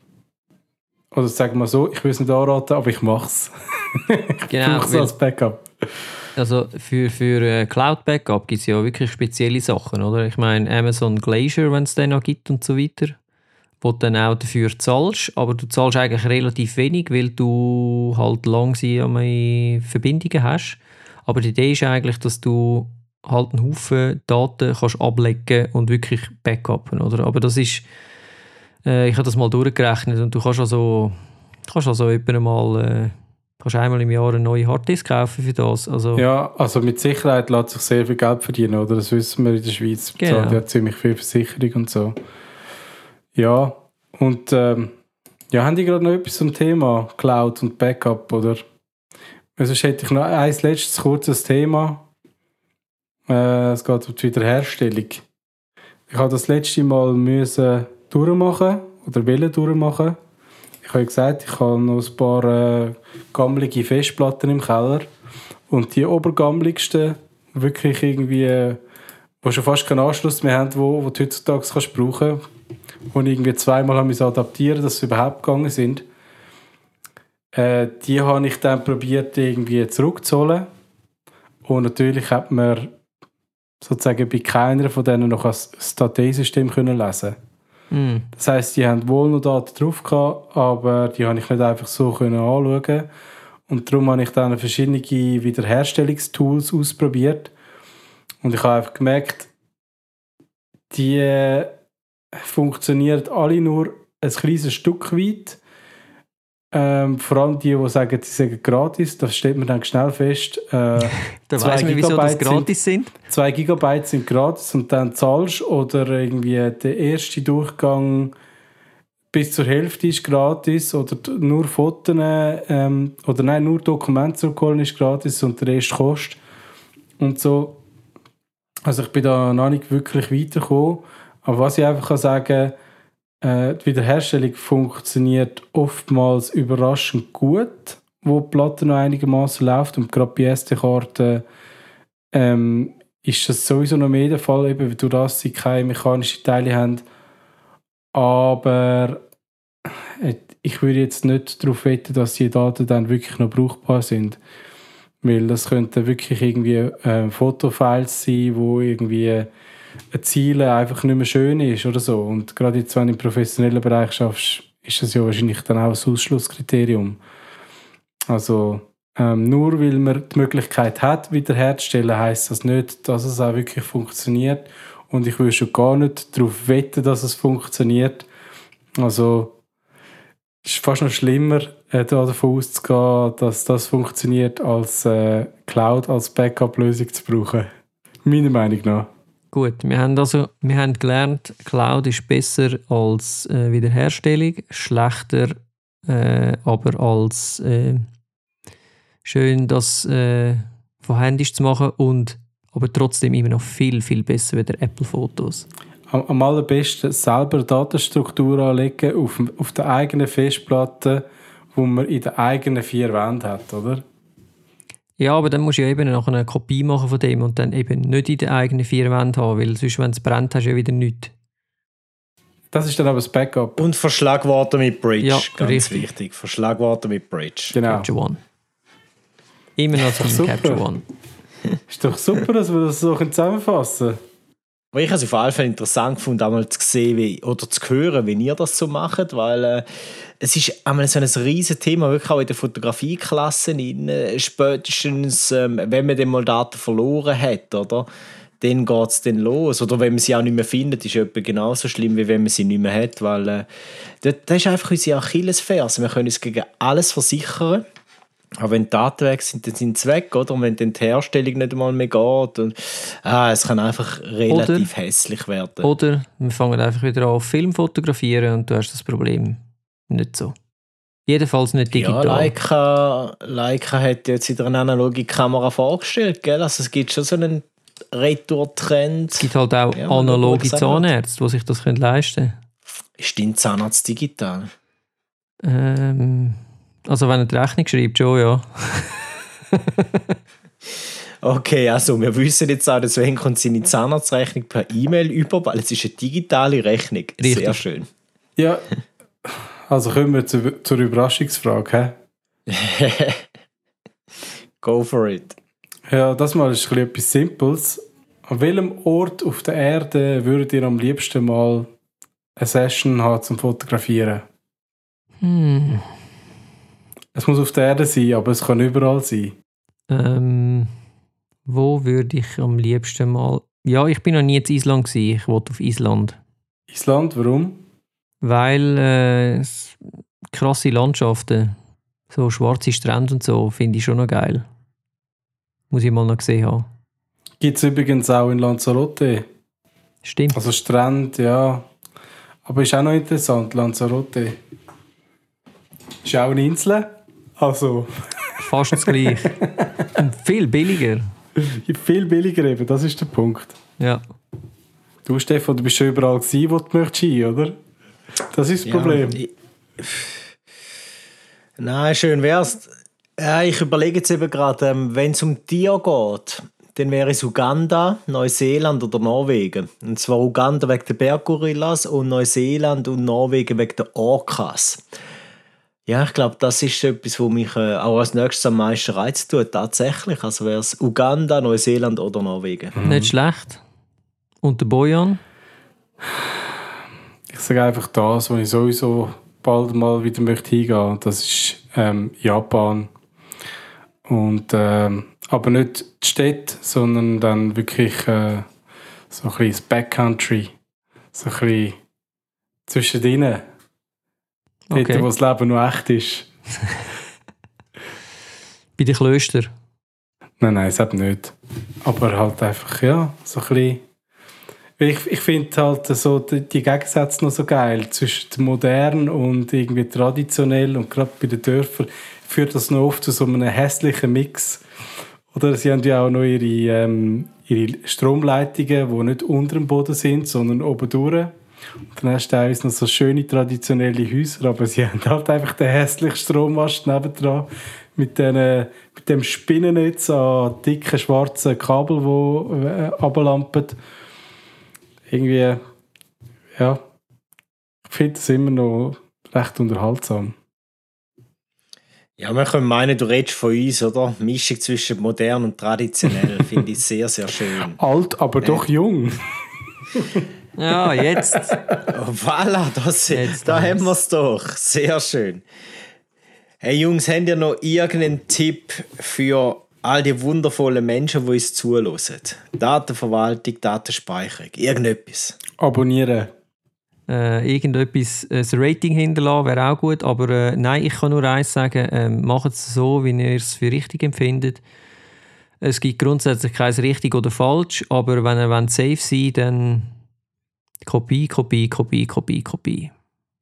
oder sagen wir so, ich will es nicht anraten, aber ich mache es. <laughs> ich Genau, brauche es als Backup. Also für, für äh, Cloud Backup gibt es ja wirklich spezielle Sachen, oder? Ich meine, Amazon Glacier, wenn es den noch gibt und so weiter, wo du dann auch dafür zahlst, aber du zahlst eigentlich relativ wenig, weil du halt langsame Verbindungen hast. Aber die Idee ist eigentlich, dass du halt einen Haufen Daten kannst ablegen und wirklich backuppen, oder? Aber das ist, äh, ich habe das mal durchgerechnet und du kannst also, kannst also mal, äh, kannst einmal im Jahr eine neue Harddisk kaufen für das. Also, Ja, also mit Sicherheit lässt sich sehr viel Geld verdienen, oder? Das wissen wir in der Schweiz. Genau. Bezahlt ja ziemlich viel Versicherung und so. Ja, und ähm, ja, haben die gerade noch etwas zum Thema Cloud und Backup, oder? Sonst hätte ich noch ein letztes kurzes Thema. Äh, es geht um die Wiederherstellung. Ich habe das letzte Mal müssen durchmachen oder wollen durchmachen. Ich habe gesagt, ich habe noch ein paar äh, gammelige Festplatten im Keller. Und die obergammeligsten, wirklich irgendwie, äh, wo schon fast keinen Anschluss mehr haben, wo, wo du heutzutage kannst brauchen und irgendwie zweimal haben wir adaptieren, dass sie überhaupt gegangen sind. Äh, die habe ich dann probiert irgendwie zurückzuholen. Und natürlich hat man sozusagen bei keiner von denen noch das Dateisystem können lesen. mm, Das heisst, die haben wohl noch Daten drauf gehabt, aber die habe ich nicht einfach so können anschauen. Und darum habe ich dann verschiedene Wiederherstellungstools ausprobiert. Und ich habe einfach gemerkt, die funktionieren alle nur ein kleines Stück weit. Ähm, vor allem die, die sagen, sie sagen gratis, das steht man dann schnell fest. Äh, <laughs> Da zwei weiss man, wieso das gratis sind. 2 Gigabyte sind gratis und dann zahlst oder irgendwie der erste Durchgang bis zur Hälfte ist gratis oder nur Fotos ähm, oder nein, nur Dokumente zurückholen ist gratis und der Rest kostet und so. Also ich bin da noch nicht wirklich weitergekommen, aber was ich einfach kann sagen äh, die Wiederherstellung funktioniert oftmals überraschend gut, wo die Platte noch einigermaßen läuft und gerade bei SD-Karten ähm, ist das sowieso noch mehr der Fall, eben durch das sie keine mechanischen Teile haben. Aber äh, ich würde jetzt nicht darauf wetten, dass die Daten dann wirklich noch brauchbar sind. Weil das könnten wirklich irgendwie äh, Fotofiles sein, wo irgendwie ein Ziel einfach nicht mehr schön ist oder so. Und gerade jetzt, wenn du im professionellen Bereich schaffst, ist das ja wahrscheinlich dann auch ein Ausschlusskriterium. Also ähm, nur weil man die Möglichkeit hat, wiederherzustellen, heißt das nicht, dass es auch wirklich funktioniert. Und ich will schon gar nicht darauf wetten, dass es funktioniert. Also es ist fast noch schlimmer, äh, da davon auszugehen, dass das funktioniert, als äh, Cloud als Backup-Lösung zu brauchen. Meiner Meinung nach. Gut, wir haben also wir haben gelernt, Cloud ist besser als äh, Wiederherstellung, schlechter äh, aber als äh, schön das äh, von Handys zu machen und aber trotzdem immer noch viel, viel besser wie der Apple-Fotos. Am, am allerbesten selber Datenstruktur anlegen auf, auf der eigenen Festplatte, wo man in den eigenen vier Wänden hat, oder? Ja, aber dann musst du ja eben noch eine Kopie machen von dem und dann eben nicht in den eigenen vier Wänden haben, weil sonst, wenn es brennt, hast du ja wieder nichts. Das ist dann aber das Backup. Und Verschlagworte mit Bridge, Ja, ganz richtig. wichtig. Verschlagworte mit Bridge. Genau. Capture One. Immer noch super. Capture One. Ist doch super, dass wir das so zusammenfassen können. Aber ich habe es auf jeden Fall interessant gefunden, einmal zu sehen wie, oder zu hören, wie ihr das so macht, weil äh, es ist einmal so ein riesiges Thema, wirklich auch in der Fotografieklasse, in, äh, spätestens, ähm, wenn man dann mal Daten verloren hat, oder? Dann geht es dann los. Oder wenn man sie auch nicht mehr findet, ist etwa genauso schlimm, wie wenn man sie nicht mehr hat, weil äh, das, das ist einfach unsere Achillesferse. Wir können uns gegen alles versichern. Aber wenn die Daten weg sind, dann sind sie weg, oder? Und wenn dann die Herstellung nicht einmal mehr geht. Und, ah, es kann einfach relativ hässlich werden. Oder wir fangen einfach wieder an, Film fotografieren und du hast das Problem nicht so. Jedenfalls nicht ja, digital. Leica, Leica hat jetzt wieder eine analoge Kamera vorgestellt, gell? Also es gibt schon so einen Retour-Trend. es gibt halt auch Ja, analoge Zahnärzte, die sich das können leisten können. Ist dein Zahnarzt digital? Ähm, also wenn er die Rechnung schreibt, schon, ja. <laughs> Okay, also wir wissen jetzt auch, deswegen kommt seine Zahnarztrechnung per E-Mail über, weil es ist eine digitale Rechnung. Sehr Richtig. schön. Ja, also kommen wir zu, zur Überraschungsfrage. Hä? <laughs> Go for it. Ja, das mal ist ein bisschen etwas Simples. An welchem Ort auf der Erde würdet ihr am liebsten mal eine Session haben zum Fotografieren? Hm. Es muss auf der Erde sein, aber es kann überall sein. Ähm, wo würde ich am liebsten mal... Ja, ich bin noch nie in Island gewesen. Ich wollte auf Island. Island, warum? Weil äh, krasse Landschaften, so schwarze Strände und so, finde ich schon noch geil. Muss ich mal noch gesehen haben. Gibt es übrigens auch in Lanzarote. Stimmt. Also Strand, ja. Aber ist auch noch interessant, Lanzarote. Ist auch eine Insel. Also Fast das gleiche. Und <laughs> viel billiger. viel billiger eben, das ist der Punkt. Ja. Du, Stefan, du bist schon überall gewesen, wo du möchtest hin, oder? Das ist das Problem. Ja, ich- Nein, schön wär's. Ja, ich überlege jetzt eben gerade, ähm, wenn es um Tier geht, dann wäre es Uganda, Neuseeland oder Norwegen. Und zwar Uganda wegen der Berggorillas und Neuseeland und Norwegen wegen der Orcas. Ja, ich glaube, das ist etwas, was mich äh, auch als nächstes am meisten reizt tut, tatsächlich. Also wäre es Uganda, Neuseeland oder Norwegen. Nicht schlecht. Und der Bojan? Ich sage einfach das, wo ich sowieso bald mal wieder möchte hingehen. Das ist ähm, Japan. Und, ähm, aber nicht die Städte, sondern dann wirklich äh, so ein bisschen das Backcountry. So ein bisschen zwischendrin. Dort, Okay. wo das Leben noch echt ist. <laughs> Bei den Klöstern. Nein, nein, es hat nicht. Aber halt einfach, ja, so ein bisschen. Ich, ich finde halt so die, die Gegensätze noch so geil zwischen modern und irgendwie traditionell und gerade bei den Dörfern führt das noch oft zu so einem hässlichen Mix. Oder sie haben ja auch noch ihre, ähm, ihre Stromleitungen, die nicht unter dem Boden sind, sondern oben durch. Und dann hast du teilweise noch so schöne traditionelle Häuser, aber sie <laughs> haben halt einfach den hässlichen Strommast nebendran mit, den, mit dem Spinnennetz an dicken schwarzen Kabel, die äh. Irgendwie, ja, ich finde das immer noch recht unterhaltsam. Ja, man könnte meinen, du redest von uns, oder? Mischung zwischen modern und traditionell <laughs> finde ich sehr, sehr schön. Alt, aber doch jung. <laughs> Ja, jetzt. Oh, <laughs> voilà, das, jetzt da haben wir es doch. Sehr schön. Hey Jungs, habt ihr noch irgendeinen Tipp für all die wundervollen Menschen, die uns zuhören? Datenverwaltung, Datenspeicherung, irgendetwas. Abonnieren. Äh, irgendetwas, ein Rating hinterlassen wäre auch gut, aber äh, nein, ich kann nur eins sagen, äh, macht es so, wie ihr es für richtig empfindet. Es gibt grundsätzlich kein richtig oder falsch, aber wenn ihr safe sein wollt, dann Kopie, Kopie, Kopie, Kopie, Kopie.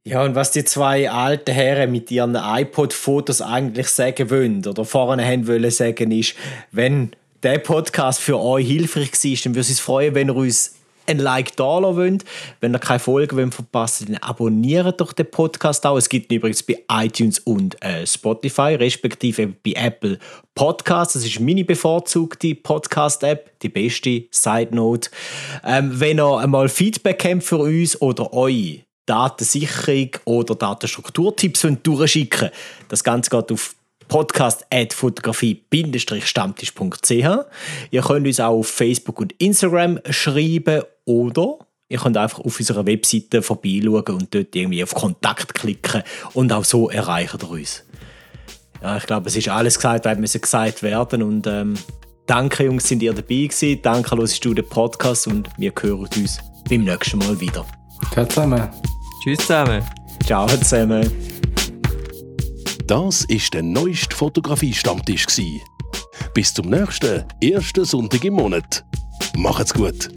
Ja, und was die zwei alten Herren mit ihren iPod-Fotos eigentlich sagen wollen oder vorne haben wollen sagen, ist, wenn der Podcast für euch hilfreich war, dann würde es uns freuen, wenn ihr uns ein Like da wollt. Wenn ihr keine Folgen verpassen dann abonniert doch den Podcast auch. Es gibt ihn übrigens bei iTunes und äh, Spotify, respektive bei Apple Podcasts. Das ist meine bevorzugte Podcast-App, die beste Side Note. Ähm, wenn ihr einmal Feedback habt für uns oder euch Datensicherung oder Datenstrukturtipps durchschicken Das Ganze geht auf podcast.fotografie-stammtisch.ch. Ihr könnt uns auch auf Facebook und Instagram schreiben oder ihr könnt einfach auf unserer Webseite vorbeischauen und dort irgendwie auf Kontakt klicken und auch so erreichen ihr uns. Ja, ich glaube, es ist alles gesagt, was müssen gesagt werden und ähm, danke Jungs, sind ihr dabei gewesen. Danke, hörst du den Podcast und wir hören uns beim nächsten Mal wieder. Ciao zusammen. Tschüss zusammen. Ciao zusammen. Das ist der neueste Fotografie-Stammtisch. Bis zum nächsten ersten Sonntag im Monat. Macht's gut!